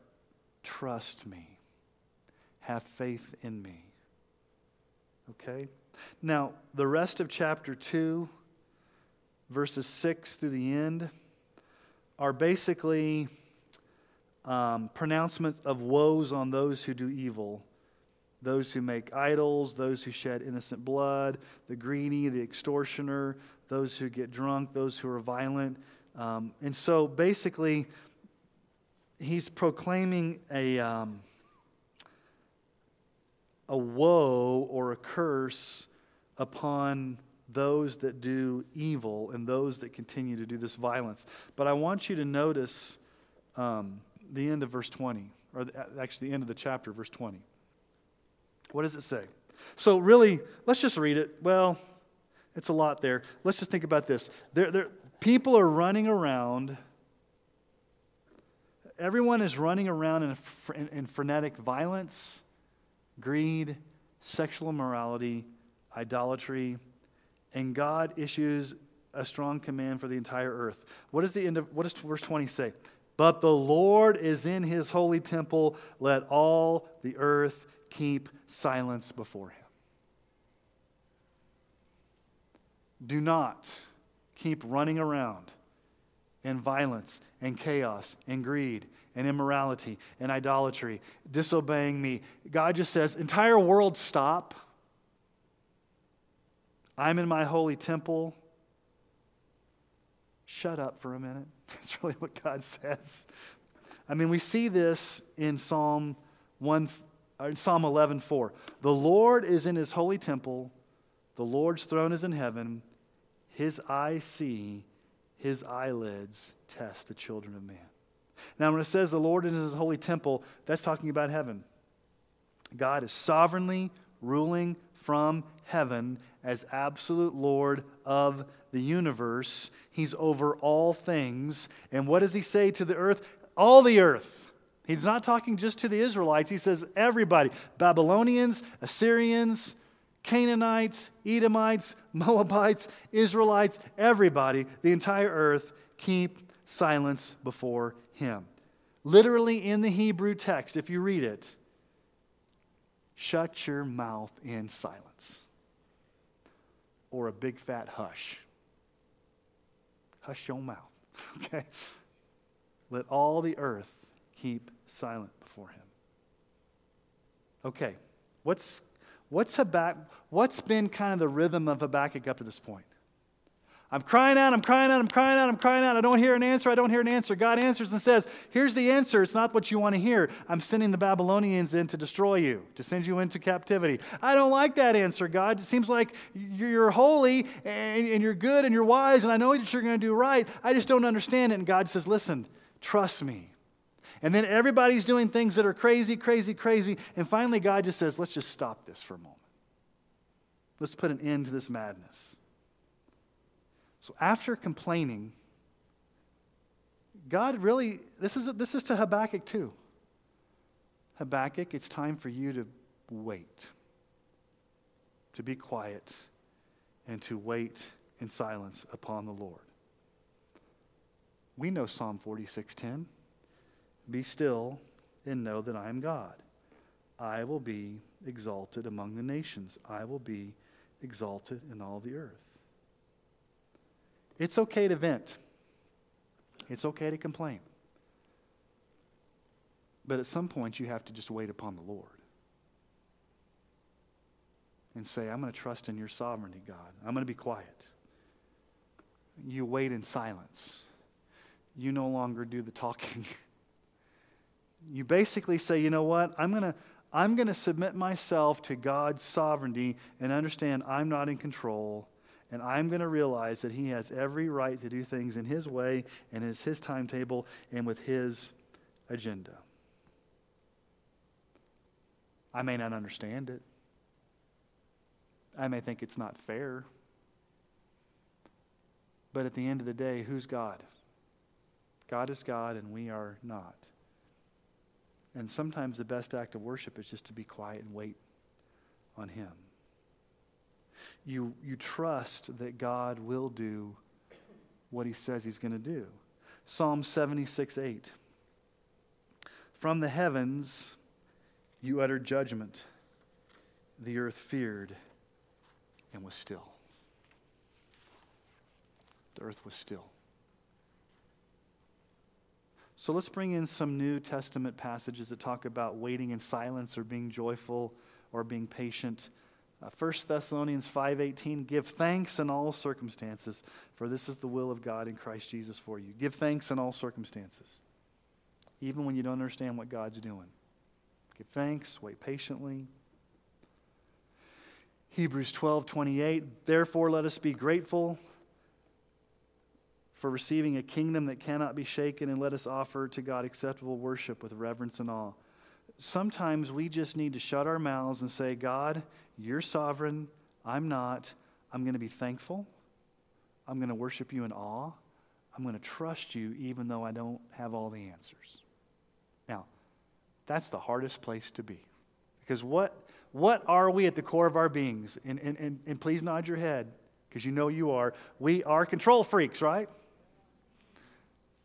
trust me. Have faith in me. Okay? Now, the rest of chapter 2, verses 6 through the end are basically um, pronouncements of woes on those who do evil those who make idols, those who shed innocent blood, the greedy, the extortioner, those who get drunk, those who are violent. Um, and so basically, he's proclaiming a, um, a woe or a curse upon those that do evil and those that continue to do this violence. But I want you to notice um, the end of verse 20 or actually the end of the chapter, verse 20. What does it say? So, really, let's just read it. Well, it's a lot there. Let's just think about this. There, there, people are running around. Everyone is running around in, in, in frenetic violence, greed, sexual immorality, idolatry, and God issues a strong command for the entire earth. What does the end of what does verse 20 say? But the Lord is in his holy temple, let all the earth keep silence before him. Do not keep running around in violence and chaos and greed and immorality and idolatry, disobeying me. God just says, entire world stop. I'm in my holy temple. Shut up for a minute. That's really what God says. I mean, we see this in Psalm 1 in Psalm 11:4. The Lord is in his holy temple. The Lord's throne is in heaven. His eyes see, his eyelids test the children of man. Now, when it says the Lord is in his holy temple, that's talking about heaven. God is sovereignly ruling from heaven as absolute Lord of the universe. He's over all things. And what does he say to the earth? All the earth. He's not talking just to the Israelites. He says everybody Babylonians, Assyrians, Canaanites, Edomites, Moabites, Israelites, everybody, the entire earth, keep silence before him. Literally in the Hebrew text, if you read it, shut your mouth in silence or a big fat hush. Hush your mouth, okay? Let all the earth keep silent before him. Okay, what's What's, Habakkuk, what's been kind of the rhythm of Habakkuk up to this point? I'm crying out, I'm crying out, I'm crying out, I'm crying out. I don't hear an answer, I don't hear an answer. God answers and says, Here's the answer. It's not what you want to hear. I'm sending the Babylonians in to destroy you, to send you into captivity. I don't like that answer, God. It seems like you're holy and, you're good and you're wise, and I know that you're going to do right. I just don't understand it. And God says, Listen, trust me. And then everybody's doing things that are crazy, crazy, crazy. And finally, God just says, let's just stop this for a moment. Let's put an end to this madness. So after complaining, God really, this is, this is to Habakkuk too. Habakkuk, it's time for you to wait, to be quiet, and to wait in silence upon the Lord. We know Psalm 46:10. Be still and know that I am God. I will be exalted among the nations, I will be exalted in all the earth. It's okay to vent, it's okay to complain. But at some point, you have to just wait upon the Lord and say, I'm going to trust in your sovereignty, God. I'm going to be quiet. You wait in silence. You no longer do the talking. you basically say, you know what? I'm going to. I'm going to submit myself to God's sovereignty and understand I'm not in control. And I'm going to realize that He has every right to do things in His way and as His timetable and with His agenda. I may not understand it. I may think it's not fair. But at the end of the day, who's God? God is God, and we are not. And sometimes the best act of worship is just to be quiet and wait on Him. You, you trust that God will do what He says He's going to do. Psalm 76 8. From the heavens you uttered judgment, the earth feared and was still. The earth was still. So let's bring in some New Testament passages that talk about waiting in silence or being joyful or being patient. Uh, 1 Thessalonians 5:18 Give thanks in all circumstances for this is the will of God in Christ Jesus for you. Give thanks in all circumstances. Even when you don't understand what God's doing. Give thanks, wait patiently. Hebrews 12:28 Therefore let us be grateful for receiving a kingdom that cannot be shaken, and let us offer to God acceptable worship with reverence and awe. sometimes we just need to shut our mouths and say, God, you're sovereign. I'm not. I'm going to be thankful. I'm going to worship you in awe. I'm going to trust you even though I don't have all the answers. Now, that's the hardest place to be. Because what, what are we at the core of our beings? And, and, and, and please nod your head because you know you are. We are control freaks, right?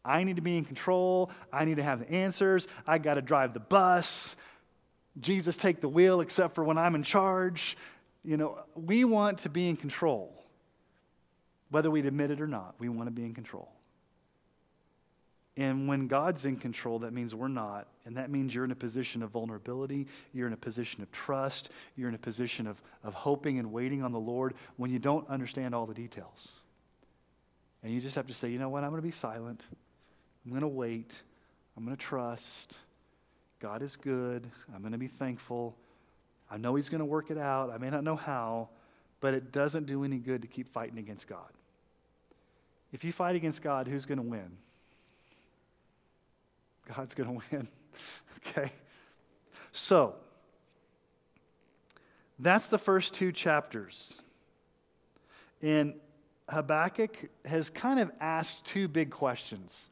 I need to be in control. I need to have the answers. I got to drive the bus. Jesus, take the wheel except for when I'm in charge. You know, we want to be in control. Whether we admit it or not, we want to be in control. And when God's in control, that means we're not. And that means you're in a position of vulnerability. You're in a position of trust. You're in a position of, of hoping and waiting on the Lord when you don't understand all the details. And you just have to say, you know what? I'm going to be silent. I'm going to wait. I'm going to trust. God is good. I'm going to be thankful. I know He's going to work it out. I may not know how, but it doesn't do any good to keep fighting against God. If you fight against God, who's going to win? God's going to win. okay? So, that's the first two chapters. And Habakkuk has kind of asked two big questions.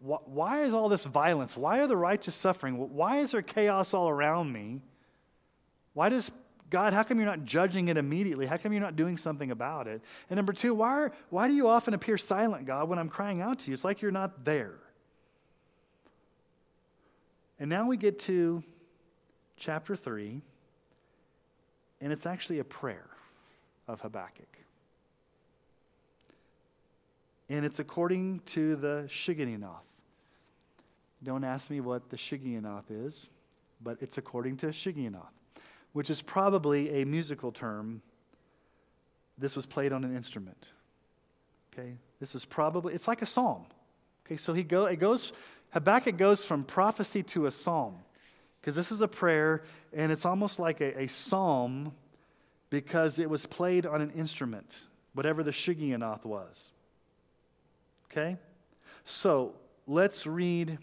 Why is all this violence? Why are the righteous suffering? Why is there chaos all around me? Why does God, how come you're not judging it immediately? How come you're not doing something about it? And number two, why, are, why do you often appear silent, God, when I'm crying out to you? It's like you're not there. And now we get to chapter 3, and it's actually a prayer of Habakkuk. And it's according to the Shigionoth. Don't ask me what the Shigionoth is, but it's according to Shigionoth which is probably a musical term. This was played on an instrument. Okay? This is probably, it's like a psalm. Okay, so he go, it goes, Habakkuk goes from prophecy to a psalm. Because this is a prayer, and it's almost like a, a psalm because it was played on an instrument, whatever the Shigionoth was. Okay? So let's read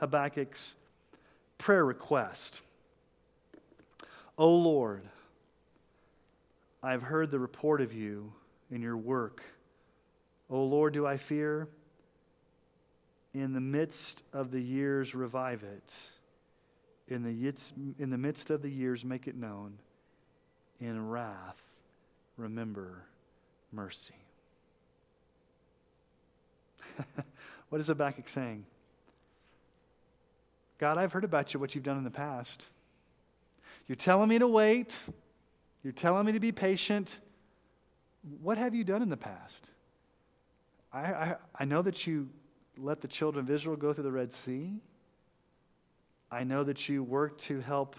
Habakkuk's prayer request. O Lord, I've heard the report of you in your work. O Lord, do I fear? In the midst of the years, revive it. In the, in the midst of the years, make it known. In wrath, remember mercy. what is Habakkuk saying? God, I've heard about you, what you've done in the past. You're telling me to wait. You're telling me to be patient. What have you done in the past? I, I, I know that you let the children of Israel go through the Red Sea. I know that you worked to help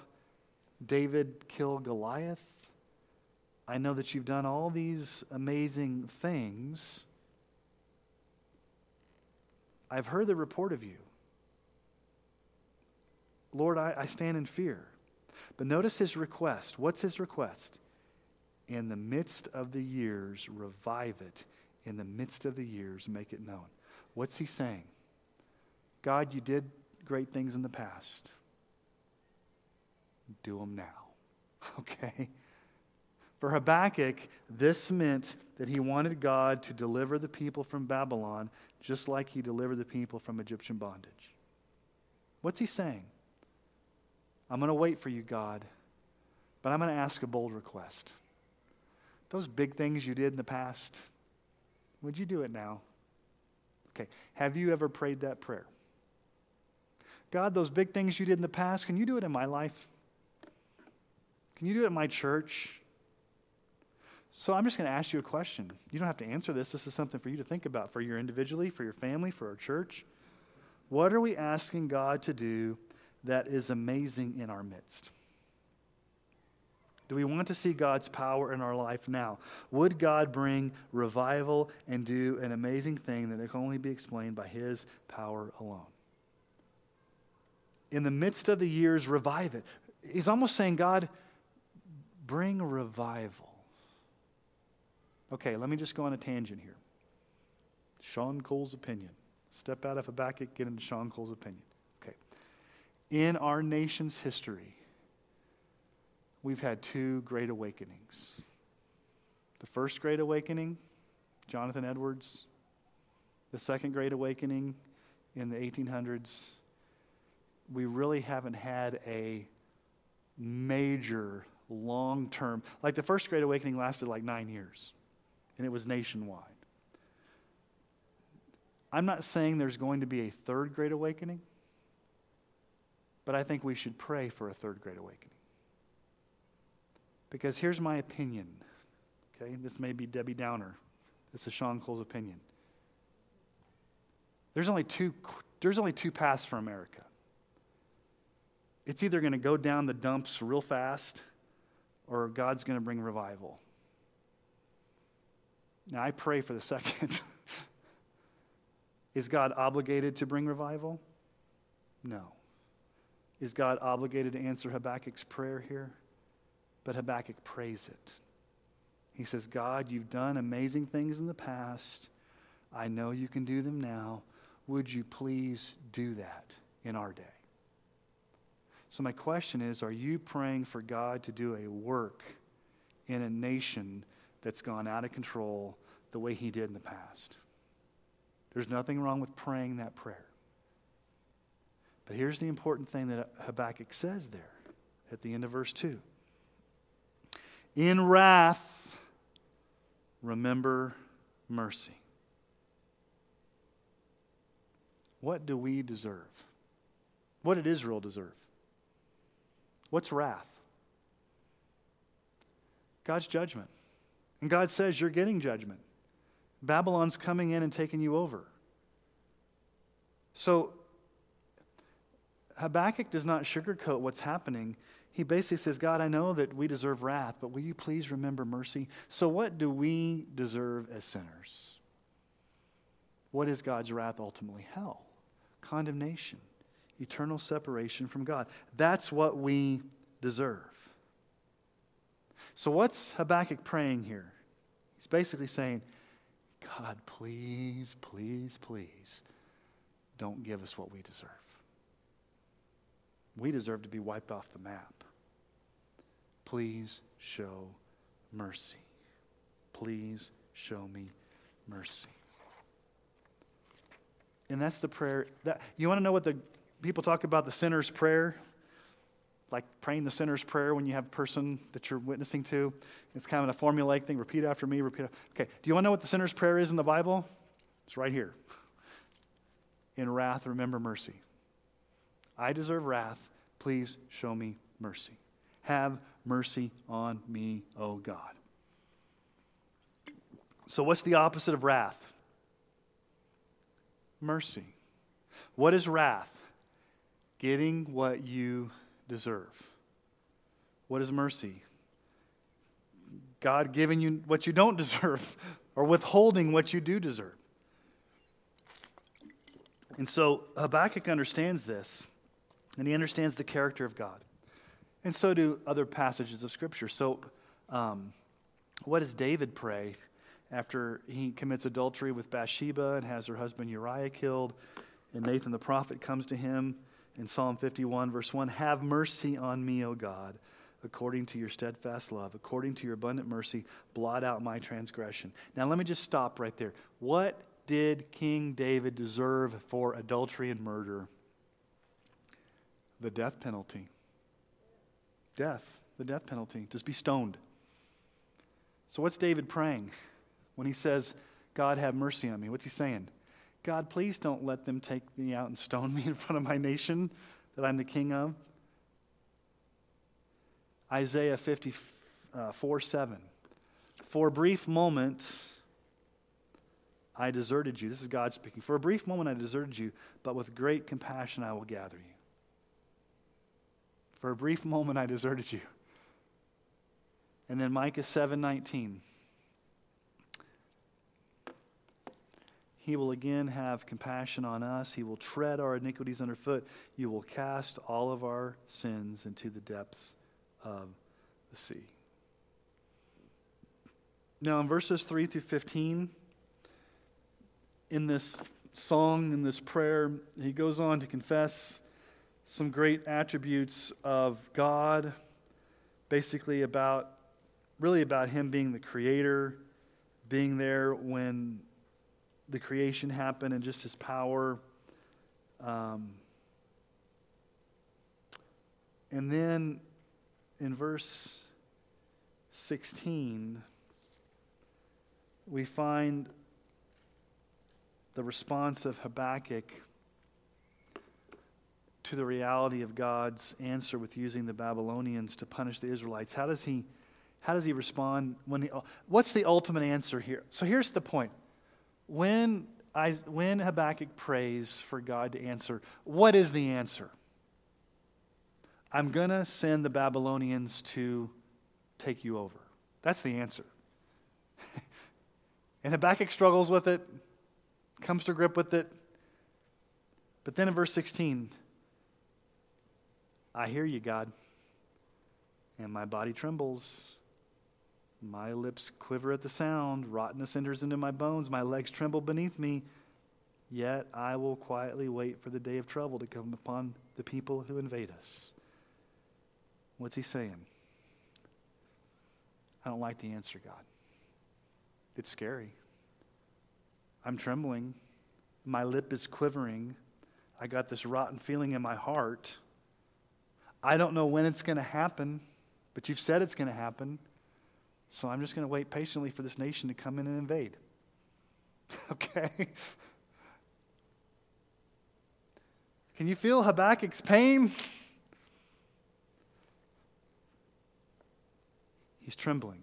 David kill Goliath. I know that you've done all these amazing things. I've heard the report of you. Lord, I, I stand in fear. But notice his request. What's his request? In the midst of the years, revive it. In the midst of the years, make it known. What's he saying? God, you did great things in the past. Do them now. Okay? For Habakkuk, this meant that he wanted God to deliver the people from Babylon just like he delivered the people from Egyptian bondage. What's he saying? I'm going to wait for you, God, but I'm going to ask a bold request. Those big things you did in the past, would you do it now? Okay, have you ever prayed that prayer? God, those big things you did in the past, can you do it in my life? Can you do it in my church? So I'm just going to ask you a question. You don't have to answer this. This is something for you to think about for your individually, for your family, for our church. What are we asking God to do that is amazing in our midst? Do we want to see God's power in our life now? Would God bring revival and do an amazing thing that can only be explained by His power alone? In the midst of the years, revive it. He's almost saying, God, bring revival. Okay, let me just go on a tangent here. Sean Cole's opinion. Step out of Habakkuk, get into Sean Cole's opinion. Okay. In our nation's history, we've had two great awakenings. The first great awakening, Jonathan Edwards. The second great awakening in the 1800s. We really haven't had a major long term, like the first great awakening lasted like nine years, and it was nationwide. I'm not saying there's going to be a third great awakening, but I think we should pray for a third great awakening. Because here's my opinion. Okay, this may be Debbie Downer. This is Sean Cole's opinion. There's only two, there's only two paths for America. It's either going to go down the dumps real fast or God's going to bring revival. Now, I pray for the second. Is God obligated to bring revival? No. Is God obligated to answer Habakkuk's prayer here? But Habakkuk prays it. He says, God, you've done amazing things in the past. I know you can do them now. Would you please do that in our day? So, my question is Are you praying for God to do a work in a nation that's gone out of control the way He did in the past? There's nothing wrong with praying that prayer. But here's the important thing that Habakkuk says there at the end of verse 2 In wrath, remember mercy. What do we deserve? What did Israel deserve? What's wrath? God's judgment. And God says you're getting judgment. Babylon's coming in and taking you over. So Habakkuk does not sugarcoat what's happening. He basically says, God, I know that we deserve wrath, but will you please remember mercy? So, what do we deserve as sinners? What is God's wrath ultimately? Hell, condemnation, eternal separation from God. That's what we deserve. So, what's Habakkuk praying here? He's basically saying, God, please, please, please don't give us what we deserve. We deserve to be wiped off the map. Please show mercy. Please show me mercy. And that's the prayer that you want to know what the people talk about the sinner's prayer? Like praying the sinner's prayer when you have a person that you're witnessing to. It's kind of a formulaic thing. Repeat after me, repeat. Okay, do you want to know what the sinner's prayer is in the Bible? It's right here. In wrath, remember mercy. I deserve wrath. Please show me mercy. Have mercy on me, O God. So, what's the opposite of wrath? Mercy. What is wrath? Getting what you deserve. What is mercy? God giving you what you don't deserve or withholding what you do deserve. And so Habakkuk understands this, and he understands the character of God. And so do other passages of Scripture. So, um, what does David pray after he commits adultery with Bathsheba and has her husband Uriah killed? And Nathan the prophet comes to him in Psalm 51, verse 1 Have mercy on me, O God, according to your steadfast love, according to your abundant mercy, blot out my transgression. Now, let me just stop right there. What did King David deserve for adultery and murder? The death penalty. Death, the death penalty, just be stoned. So, what's David praying when he says, God, have mercy on me? What's he saying? God, please don't let them take me out and stone me in front of my nation that I'm the king of. Isaiah 54 uh, 7. For a brief moment, I deserted you. This is God speaking. For a brief moment, I deserted you, but with great compassion, I will gather you. For a brief moment, I deserted you. And then Micah 7 19. He will again have compassion on us. He will tread our iniquities underfoot. You will cast all of our sins into the depths of the sea. Now, in verses 3 through 15, in this song, in this prayer, he goes on to confess some great attributes of God, basically about, really about Him being the creator, being there when the creation happened, and just His power. Um, and then in verse 16, we find the response of Habakkuk to the reality of God's answer with using the Babylonians to punish the Israelites. How does he, how does he respond? When he, what's the ultimate answer here? So here's the point. When, I, when Habakkuk prays for God to answer, what is the answer? I'm going to send the Babylonians to take you over. That's the answer. and Habakkuk struggles with it, comes to grip with it. But then in verse 16, I hear you, God, and my body trembles. My lips quiver at the sound. Rottenness enters into my bones. My legs tremble beneath me. Yet I will quietly wait for the day of trouble to come upon the people who invade us. What's he saying? I don't like the answer, God. It's scary. I'm trembling. My lip is quivering. I got this rotten feeling in my heart. I don't know when it's going to happen, but you've said it's going to happen. So I'm just going to wait patiently for this nation to come in and invade. okay? Can you feel Habakkuk's pain? He's trembling.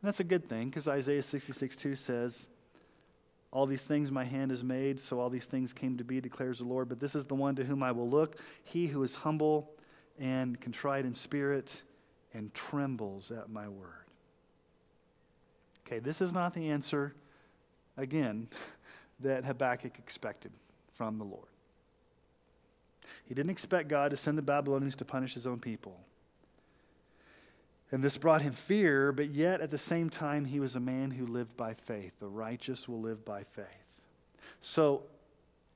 And that's a good thing because Isaiah 66 2 says, All these things my hand has made, so all these things came to be, declares the Lord. But this is the one to whom I will look, he who is humble and contrite in spirit and trembles at my word. Okay, this is not the answer, again, that Habakkuk expected from the Lord. He didn't expect God to send the Babylonians to punish his own people. And this brought him fear, but yet at the same time, he was a man who lived by faith. The righteous will live by faith. So,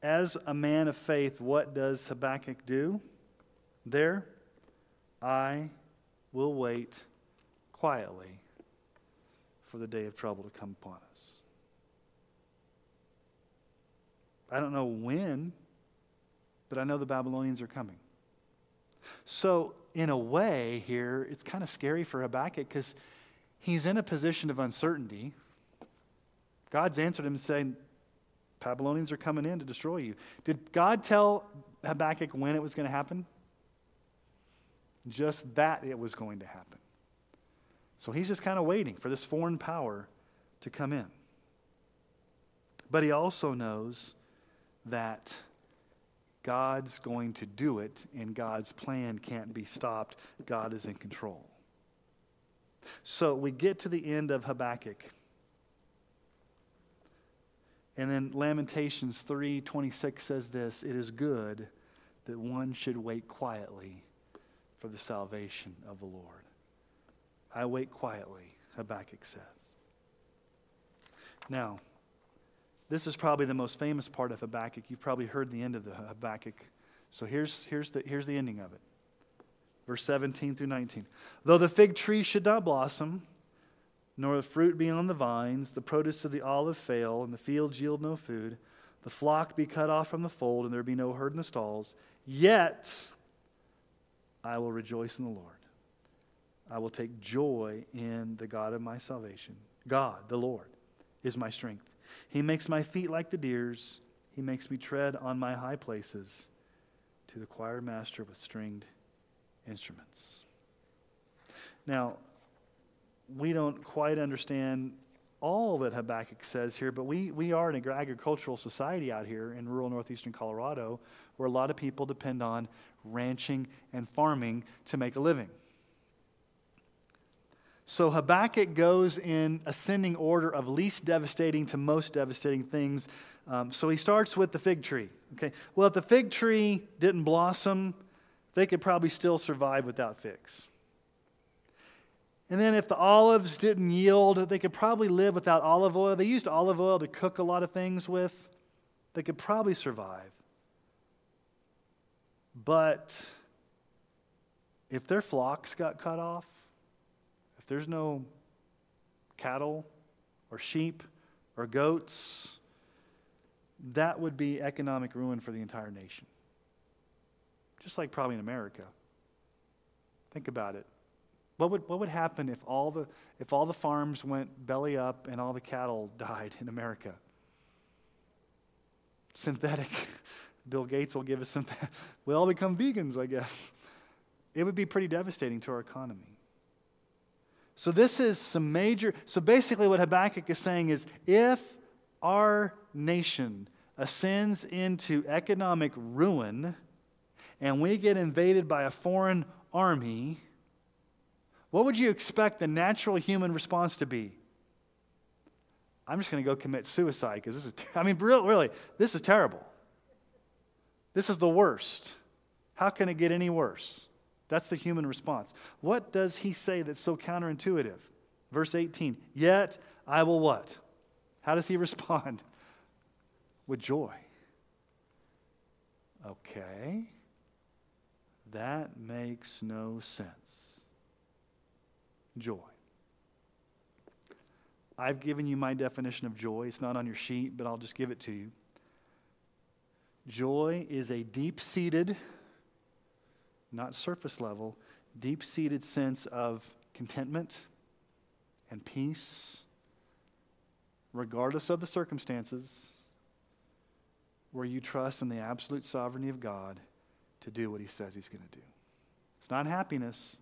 as a man of faith, what does Habakkuk do? There, I will wait quietly for the day of trouble to come upon us. I don't know when, but I know the Babylonians are coming. So, in a way, here, it's kind of scary for Habakkuk because he's in a position of uncertainty. God's answered him saying, Babylonians are coming in to destroy you. Did God tell Habakkuk when it was going to happen? Just that it was going to happen. So he's just kind of waiting for this foreign power to come in. But he also knows that God's going to do it, and God's plan can't be stopped. God is in control. So we get to the end of Habakkuk. And then Lamentations 3:26 says this, it is good that one should wait quietly for the salvation of the Lord. I wait quietly, Habakkuk says. Now, this is probably the most famous part of Habakkuk. You've probably heard the end of the Habakkuk. So here's, here's, the, here's the ending of it. Verse 17 through 19. Though the fig tree should not blossom, nor the fruit be on the vines, the produce of the olive fail, and the fields yield no food, the flock be cut off from the fold, and there be no herd in the stalls, yet I will rejoice in the Lord. I will take joy in the God of my salvation. God, the Lord, is my strength. He makes my feet like the deer's. He makes me tread on my high places to the choir master with stringed instruments. Now, we don't quite understand all that Habakkuk says here, but we, we are an agricultural society out here in rural northeastern Colorado where a lot of people depend on ranching and farming to make a living. So Habakkuk goes in ascending order of least devastating to most devastating things. Um, so he starts with the fig tree. Okay, well, if the fig tree didn't blossom, they could probably still survive without figs. And then if the olives didn't yield, they could probably live without olive oil. They used olive oil to cook a lot of things with. They could probably survive. But if their flocks got cut off, if there's no cattle or sheep or goats, that would be economic ruin for the entire nation. Just like probably in America. Think about it. What would, what would happen if all, the, if all the farms went belly up and all the cattle died in America? Synthetic. Bill Gates will give us some. we all become vegans, I guess. It would be pretty devastating to our economy. So, this is some major. So, basically, what Habakkuk is saying is if our nation ascends into economic ruin and we get invaded by a foreign army, what would you expect the natural human response to be? I'm just going to go commit suicide because this is, I mean, really, this is terrible. This is the worst. How can it get any worse? That's the human response. What does he say that's so counterintuitive? Verse 18, yet I will what? How does he respond? With joy. Okay. That makes no sense. Joy. I've given you my definition of joy. It's not on your sheet, but I'll just give it to you. Joy is a deep seated, not surface level, deep seated sense of contentment and peace, regardless of the circumstances, where you trust in the absolute sovereignty of God to do what He says He's going to do. It's not happiness.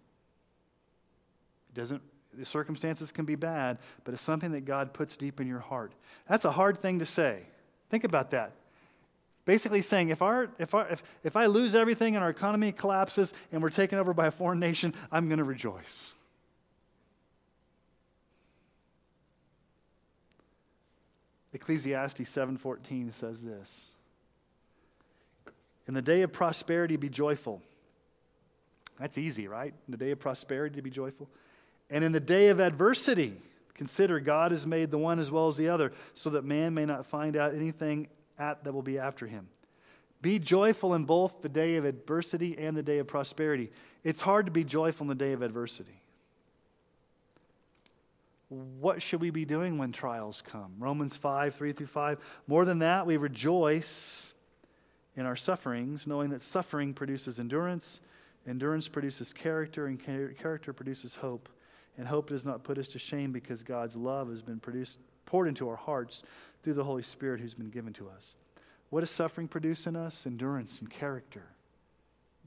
It doesn't the circumstances can be bad, but it's something that God puts deep in your heart. That's a hard thing to say. Think about that. Basically saying, if, our, if, our, if, if I lose everything and our economy collapses and we're taken over by a foreign nation, I'm going to rejoice. Ecclesiastes 7:14 says this. In the day of prosperity be joyful. That's easy, right? In the day of prosperity to be joyful. And in the day of adversity, consider God has made the one as well as the other, so that man may not find out anything at, that will be after him. Be joyful in both the day of adversity and the day of prosperity. It's hard to be joyful in the day of adversity. What should we be doing when trials come? Romans 5, 3 through 5. More than that, we rejoice in our sufferings, knowing that suffering produces endurance, endurance produces character, and character produces hope. And hope does not put us to shame because God's love has been produced, poured into our hearts through the Holy Spirit who's been given to us. What does suffering produce in us? Endurance and character.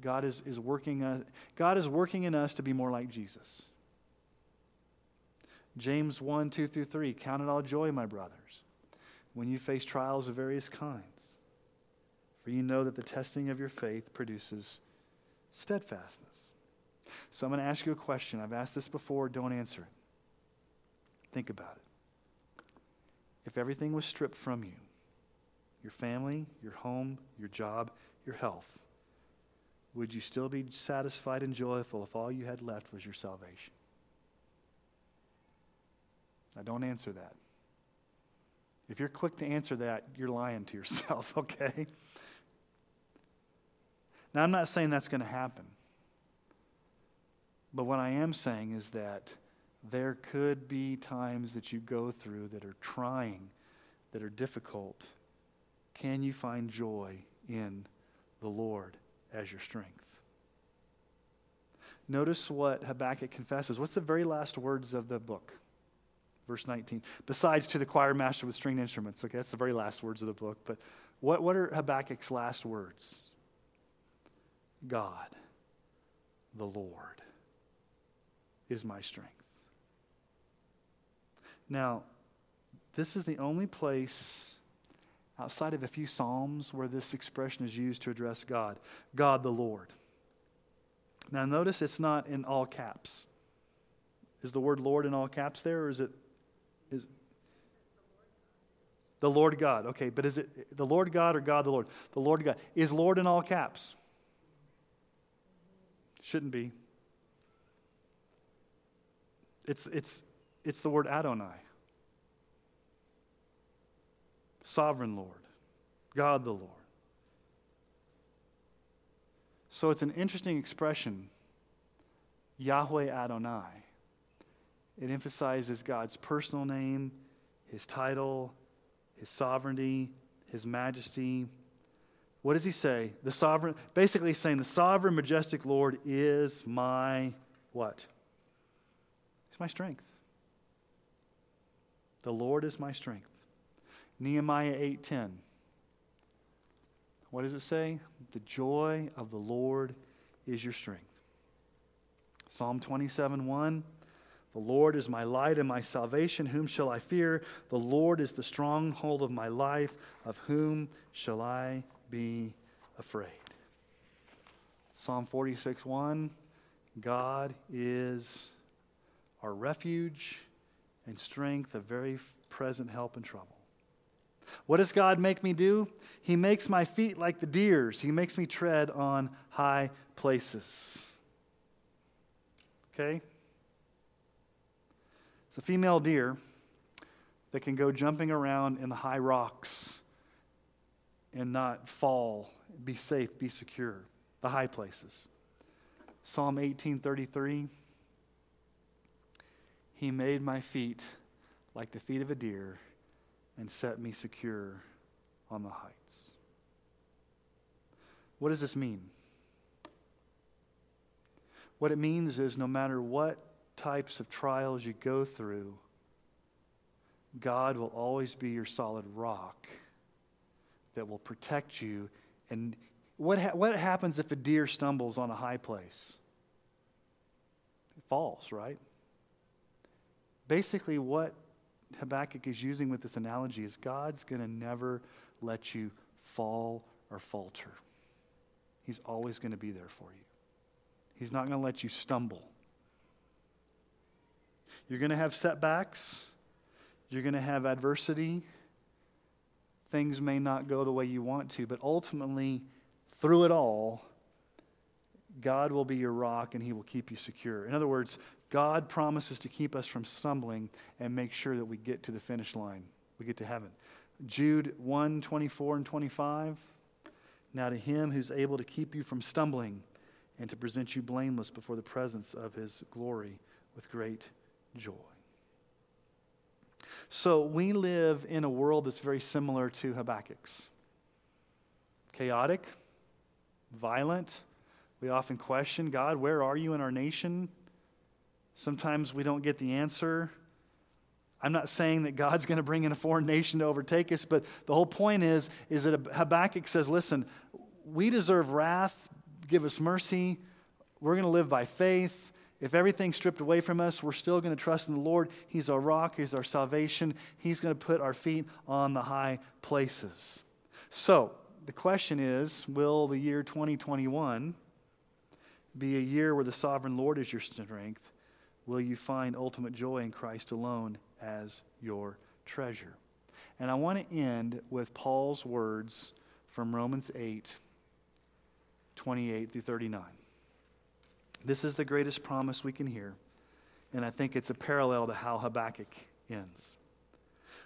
God is, is working us, God is working in us to be more like Jesus. James 1, 2 through 3. Count it all joy, my brothers, when you face trials of various kinds. For you know that the testing of your faith produces steadfastness. So I'm going to ask you a question. I've asked this before, don't answer it. Think about it if everything was stripped from you your family, your home, your job, your health would you still be satisfied and joyful if all you had left was your salvation? Now, don't answer that. If you're quick to answer that, you're lying to yourself, okay? Now, I'm not saying that's going to happen. But what I am saying is that there could be times that you go through that are trying, that are difficult. Can you find joy in the Lord as your strength? Notice what Habakkuk confesses. What's the very last words of the book? Verse 19. Besides to the choir master with stringed instruments. Okay, that's the very last words of the book. But what, what are Habakkuk's last words? God, the Lord, is my strength. Now, this is the only place outside of a few Psalms where this expression is used to address God God the Lord. Now, notice it's not in all caps. Is the word Lord in all caps there, or is it? Is the Lord God? Okay, but is it the Lord God or God the Lord? The Lord God. Is Lord in all caps? Shouldn't be. It's, it's, it's the word Adonai. Sovereign Lord, God the Lord. So it's an interesting expression Yahweh Adonai. It emphasizes God's personal name, his title, his sovereignty, his majesty. What does he say? The sovereign, basically saying, the sovereign, majestic Lord is my what? He's my strength. The Lord is my strength. Nehemiah 8:10. What does it say? The joy of the Lord is your strength. Psalm 27 1. The Lord is my light and my salvation. Whom shall I fear? The Lord is the stronghold of my life. Of whom shall I be afraid? Psalm 46 1. God is our refuge and strength, a very present help in trouble. What does God make me do? He makes my feet like the deer's. He makes me tread on high places. Okay? It's a female deer that can go jumping around in the high rocks and not fall, be safe, be secure, the high places. Psalm 18:33 He made my feet like the feet of a deer and set me secure on the heights. What does this mean? What it means is no matter what types of trials you go through, God will always be your solid rock that will protect you. And what, ha- what happens if a deer stumbles on a high place? It falls, right? Basically, what Habakkuk is using with this analogy is God's going to never let you fall or falter. He's always going to be there for you. He's not going to let you stumble. You're going to have setbacks. You're going to have adversity. Things may not go the way you want to, but ultimately, through it all, God will be your rock and he will keep you secure. In other words, God promises to keep us from stumbling and make sure that we get to the finish line. We get to heaven. Jude 1 24 and 25. Now to him who's able to keep you from stumbling and to present you blameless before the presence of his glory with great joy. So we live in a world that's very similar to Habakkuk's chaotic, violent. We often question God, where are you in our nation? Sometimes we don't get the answer. I'm not saying that God's going to bring in a foreign nation to overtake us, but the whole point is, is that Habakkuk says, listen, we deserve wrath, give us mercy. We're going to live by faith. If everything's stripped away from us, we're still going to trust in the Lord. He's our rock, He's our salvation. He's going to put our feet on the high places. So, the question is will the year 2021 be a year where the sovereign Lord is your strength? Will you find ultimate joy in Christ alone as your treasure. And I want to end with Paul's words from Romans 8 28 through 39. This is the greatest promise we can hear, and I think it's a parallel to how Habakkuk ends.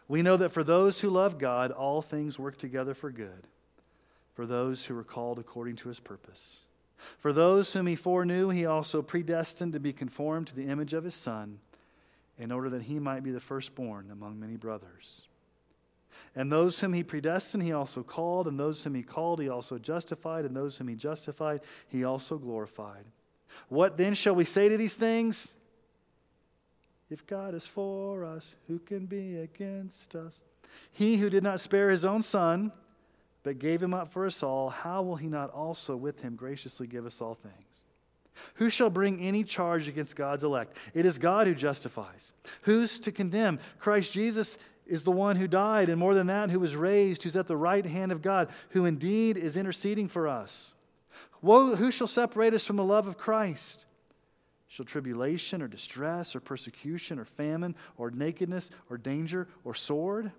We know that for those who love God, all things work together for good, for those who are called according to his purpose. For those whom he foreknew, he also predestined to be conformed to the image of his Son, in order that he might be the firstborn among many brothers. And those whom he predestined, he also called, and those whom he called, he also justified, and those whom he justified, he also glorified. What then shall we say to these things? If God is for us, who can be against us? He who did not spare his own son, but gave him up for us all, how will he not also with him graciously give us all things? Who shall bring any charge against God's elect? It is God who justifies. Who's to condemn? Christ Jesus is the one who died, and more than that, who was raised, who's at the right hand of God, who indeed is interceding for us. Woe, who shall separate us from the love of Christ? Shall tribulation or distress or persecution or famine or nakedness or danger or sword?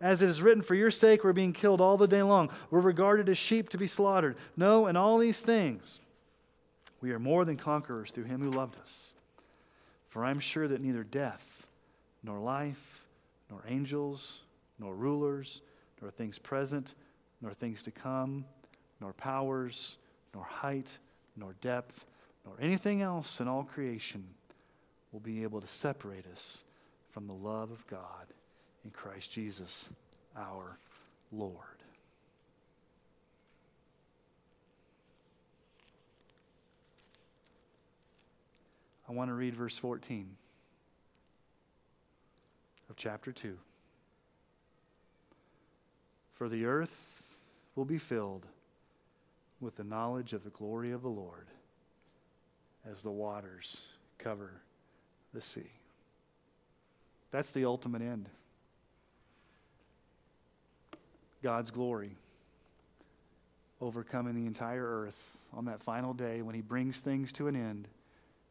As it is written, For your sake we're being killed all the day long. We're regarded as sheep to be slaughtered. No, in all these things, we are more than conquerors through him who loved us. For I'm sure that neither death, nor life, nor angels, nor rulers, nor things present, nor things to come, nor powers, nor height, nor depth, nor anything else in all creation will be able to separate us from the love of God in Christ Jesus our Lord. I want to read verse 14 of chapter 2. For the earth will be filled with the knowledge of the glory of the Lord as the waters cover the sea. That's the ultimate end. God's glory overcoming the entire earth on that final day when He brings things to an end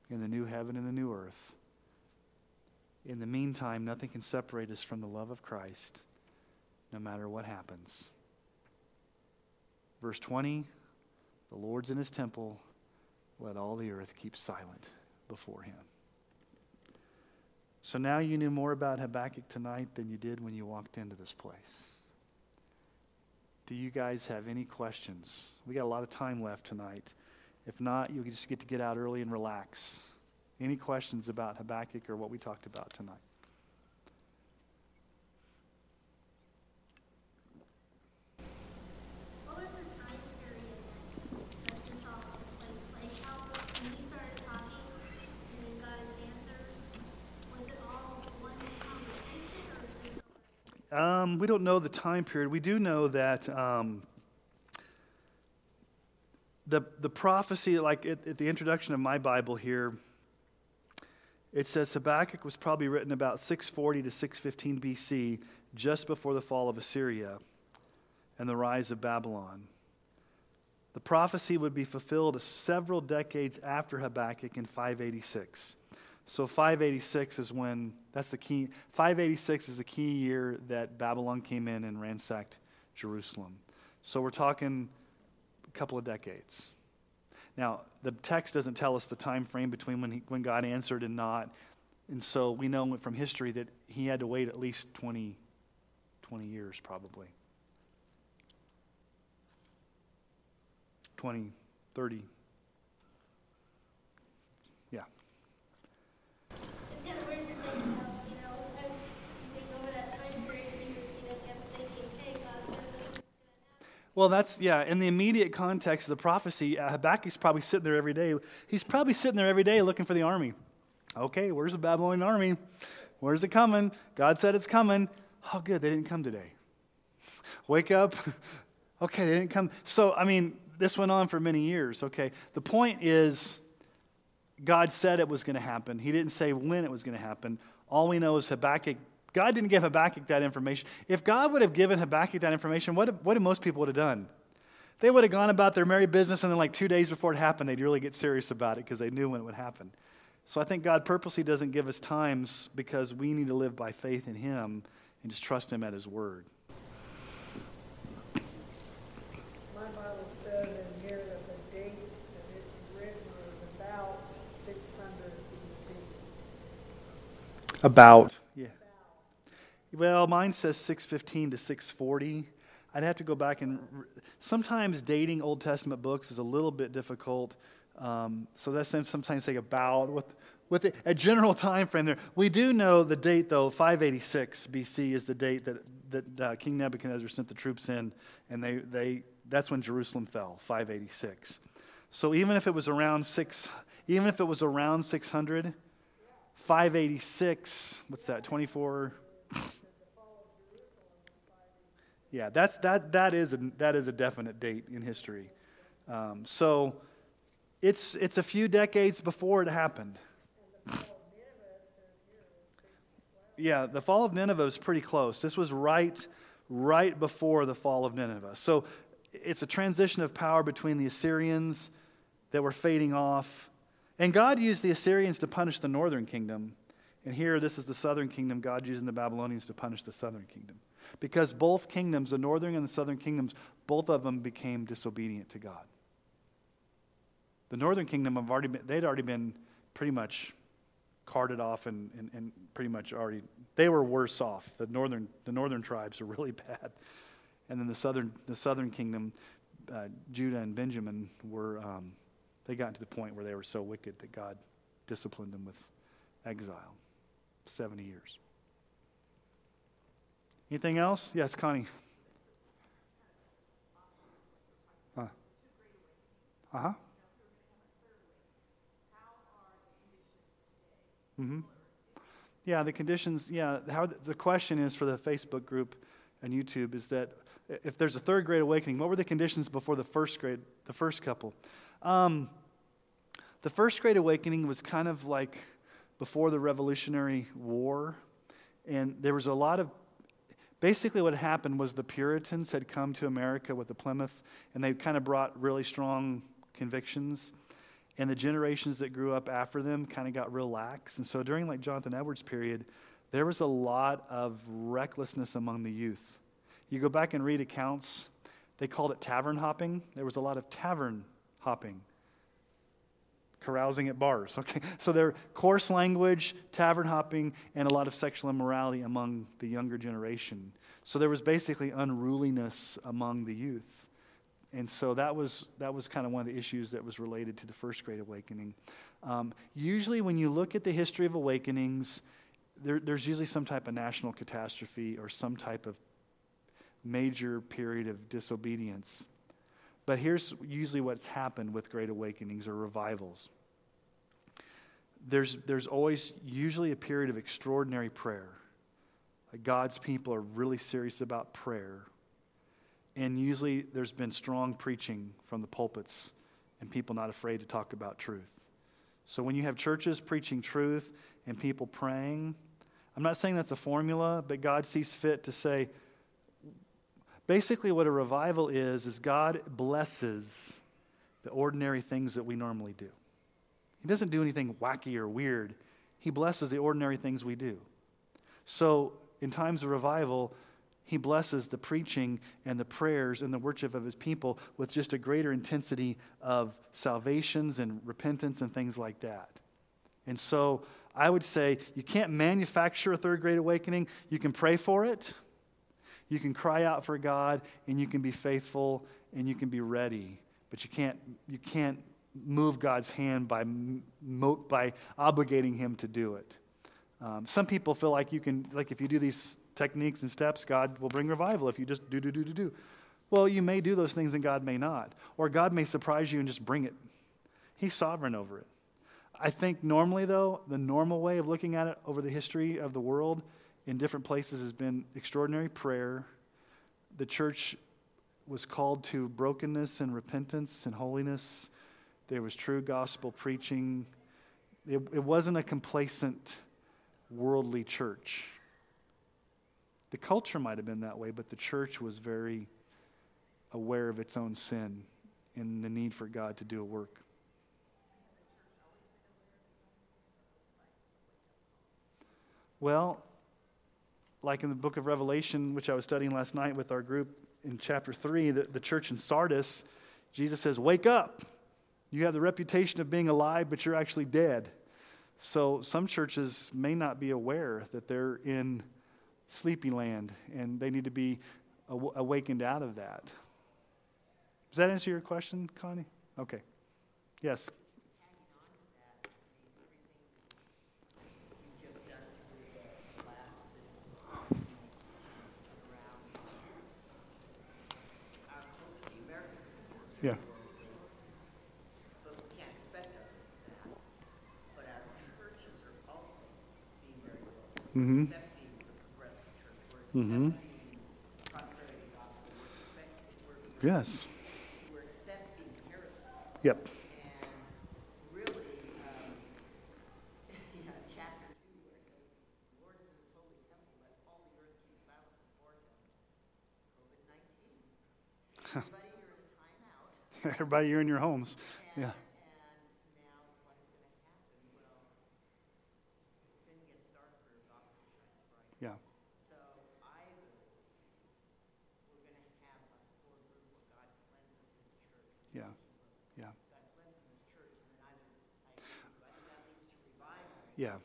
in the new heaven and the new earth. In the meantime, nothing can separate us from the love of Christ, no matter what happens. Verse 20 The Lord's in his temple, let all the earth keep silent before him. So now you knew more about Habakkuk tonight than you did when you walked into this place. Do you guys have any questions? We got a lot of time left tonight. If not, you just get to get out early and relax. Any questions about Habakkuk or what we talked about tonight? Um, we don't know the time period. We do know that um, the, the prophecy, like at, at, the introduction of my Bible here, it says Habakkuk was probably written about 640 to 615 BC, just before the fall of Assyria and the rise of Babylon. The prophecy would be fulfilled several decades after Habakkuk in 586. So 586 is when, that's the key, 586 is the key year that Babylon came in and ransacked Jerusalem. So we're talking a couple of decades. Now, the text doesn't tell us the time frame between when, he, when God answered and not. And so we know from history that he had to wait at least 20, 20 years, probably. 20, 30, Well, that's, yeah, in the immediate context of the prophecy, uh, Habakkuk's probably sitting there every day. He's probably sitting there every day looking for the army. Okay, where's the Babylonian army? Where's it coming? God said it's coming. Oh, good, they didn't come today. Wake up. okay, they didn't come. So, I mean, this went on for many years. Okay, the point is, God said it was going to happen. He didn't say when it was going to happen. All we know is Habakkuk God didn't give Habakkuk that information. If God would have given Habakkuk that information, what, what most people would have done? They would have gone about their merry business, and then, like two days before it happened, they'd really get serious about it because they knew when it would happen. So I think God purposely doesn't give us times because we need to live by faith in Him and just trust Him at His word. My Bible says in here that the date that it was written was about 600 BC. About. Well, mine says 615 to 640. I'd have to go back and. Sometimes dating Old Testament books is a little bit difficult. Um, so that's sometimes say about with with a general time frame there. We do know the date though. 586 BC is the date that that uh, King Nebuchadnezzar sent the troops in, and they they that's when Jerusalem fell. 586. So even if it was around six, even if it was around 600, 586. What's that? 24. Yeah, that's, that, that, is a, that is a definite date in history. Um, so it's, it's a few decades before it happened. yeah, the fall of Nineveh was pretty close. This was right, right before the fall of Nineveh. So it's a transition of power between the Assyrians that were fading off. And God used the Assyrians to punish the northern kingdom. And here, this is the southern kingdom, God using the Babylonians to punish the southern kingdom. Because both kingdoms, the northern and the southern kingdoms, both of them became disobedient to God. The northern kingdom have already been, they'd already been pretty much carted off and, and, and pretty much already they were worse off. The northern the northern tribes were really bad. And then the southern the southern kingdom, uh, Judah and Benjamin were, um, they got to the point where they were so wicked that God disciplined them with exile 70 years. Anything else? Yes, Connie. Uh huh. Mm-hmm. Yeah, the conditions, yeah, how the question is for the Facebook group and YouTube is that if there's a third great awakening, what were the conditions before the first grade, the first couple? Um, the first great awakening was kind of like before the Revolutionary War, and there was a lot of basically what happened was the Puritans had come to America with the Plymouth, and they kind of brought really strong convictions. And the generations that grew up after them kind of got real lax. And so during like Jonathan Edwards' period, there was a lot of recklessness among the youth. You go back and read accounts, they called it tavern hopping. There was a lot of tavern hopping, carousing at bars. Okay, so there coarse language, tavern hopping, and a lot of sexual immorality among the younger generation. So there was basically unruliness among the youth. And so that was, that was kind of one of the issues that was related to the first great awakening. Um, usually, when you look at the history of awakenings, there, there's usually some type of national catastrophe or some type of major period of disobedience. But here's usually what's happened with great awakenings or revivals there's, there's always usually a period of extraordinary prayer. God's people are really serious about prayer. And usually there's been strong preaching from the pulpits and people not afraid to talk about truth. So when you have churches preaching truth and people praying, I'm not saying that's a formula, but God sees fit to say, basically what a revival is, is God blesses the ordinary things that we normally do. He doesn't do anything wacky or weird. He blesses the ordinary things we do. So in times of revival, he blesses the preaching and the prayers and the worship of his people with just a greater intensity of salvations and repentance and things like that. And so I would say you can't manufacture a third great awakening. You can pray for it, you can cry out for God, and you can be faithful and you can be ready. But you can't, you can't move God's hand by, by obligating Him to do it. Um, some people feel like you can, like if you do these techniques and steps, God will bring revival if you just do, do, do, do, do. Well, you may do those things and God may not. Or God may surprise you and just bring it. He's sovereign over it. I think normally, though, the normal way of looking at it over the history of the world in different places has been extraordinary prayer. The church was called to brokenness and repentance and holiness. There was true gospel preaching. It, it wasn't a complacent, worldly church. The culture might have been that way, but the church was very aware of its own sin and the need for God to do a work. Well, like in the book of Revelation, which I was studying last night with our group in chapter 3, the, the church in Sardis, Jesus says, Wake up. You have the reputation of being alive, but you're actually dead. So some churches may not be aware that they're in sleepy land and they need to be aw- awakened out of that. Does that answer your question, Connie? Okay. Yes. Yeah. But we can't expect of that. But our churches are also being very well, Mm-hmm. accepting the progressive church. We're Mhm. accepting prosperity gospel. Mm-hmm. Mm-hmm. We're expecting, we're, Yes. we're accepting heresy. Yep. And really, um, you have chapter two where it says, "The Lord is in his holy temple, let all the earth keep silent before him. COVID nineteen. Everybody, you're in a timeout. Everybody, you're in your homes. And, Yeah. and now what is going to happen? Well, sin gets darker, gospel shines bright. Yeah. So either we're going to have a core group where God cleanses his church. Yeah. Yeah. God cleanses his church, and then either, I agree with you, I that leads to revival. Yeah.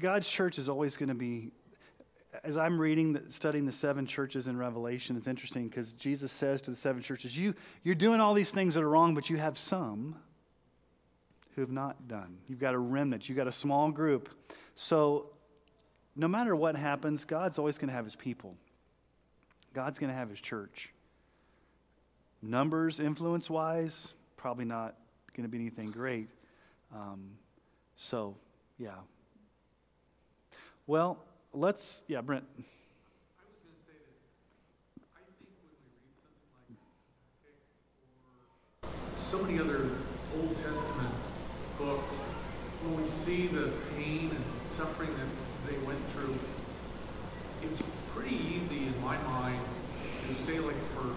God's church is always going to be, as I'm reading, the, studying the seven churches in Revelation, it's interesting because Jesus says to the seven churches, you, You're doing all these things that are wrong, but you have some who have not done. You've got a remnant, you've got a small group. So, no matter what happens, God's always going to have his people, God's going to have his church. Numbers, influence wise, probably not going to be anything great. Um, so, yeah. Well, let's, yeah, Brent. I was going to say that I think when we read something like or so many other Old Testament books, when we see the pain and suffering that they went through, it's pretty easy in my mind to say, like for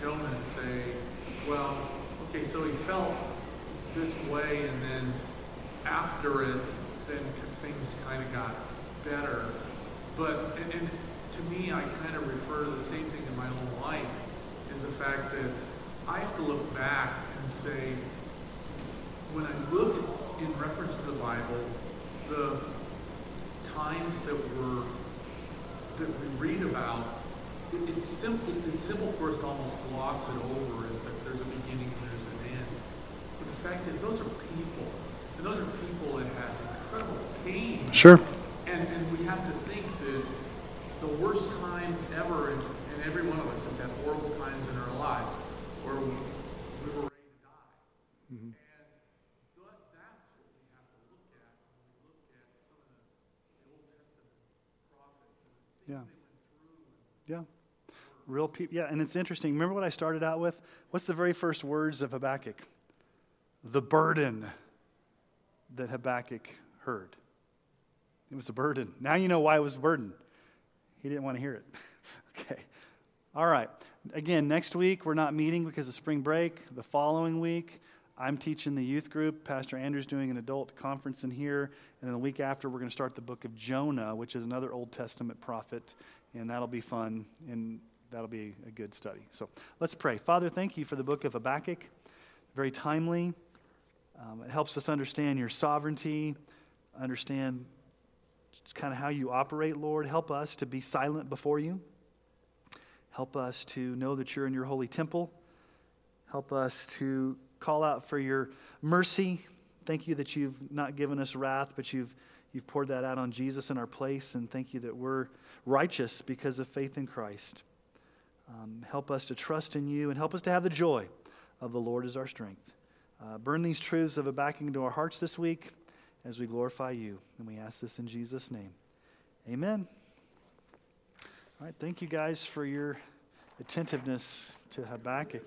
Jonah, say, well, okay, so he felt this way, and then after it, then things kind of got better. But, and, and to me, I kind of refer to the same thing in my own life, is the fact that I have to look back and say, when I look in reference to the Bible, the times that were that we read about, it, it's simple. It's simple for us to almost gloss it over as that there's a beginning and there's an end. But the fact is, those are people, and those are people that had incredible pain. Sure. And, and we have to the worst times ever, and, and every one of us has had horrible times in our lives where we, we were ready to die. Mm-hmm. And that, that's what we have to look at when we look at some of the, the Old Testament prophets and the things Yeah. they went through. Yeah. Real people. Yeah, and it's interesting. Remember what I started out with? What's the very first words of Habakkuk? The burden that Habakkuk heard. It was a burden. Now you know why it was a burden. He didn't want to hear it. okay. All right. Again, next week we're not meeting because of spring break. The following week, I'm teaching the youth group. Pastor Andrew's doing an adult conference in here. And then the week after, we're going to start the book of Jonah, which is another Old Testament prophet. And that'll be fun. And that'll be a good study. So let's pray. Father, thank you for the book of Habakkuk. Very timely. Um, it helps us understand your sovereignty, understand kind of how you operate, Lord. Help us to be silent before you. Help us to know that you're in your holy temple. Help us to call out for your mercy. Thank you that you've not given us wrath, but you've, you've poured that out on Jesus in our place. And thank you that we're righteous because of faith in Christ. Um, help us to trust in you and help us to have the joy of the Lord as our strength. Uh, burn these truths of Habakkuk into our hearts this week as we glorify you. And we ask this in Jesus' name. Amen. All right, thank you guys for your attentiveness to Habakkuk.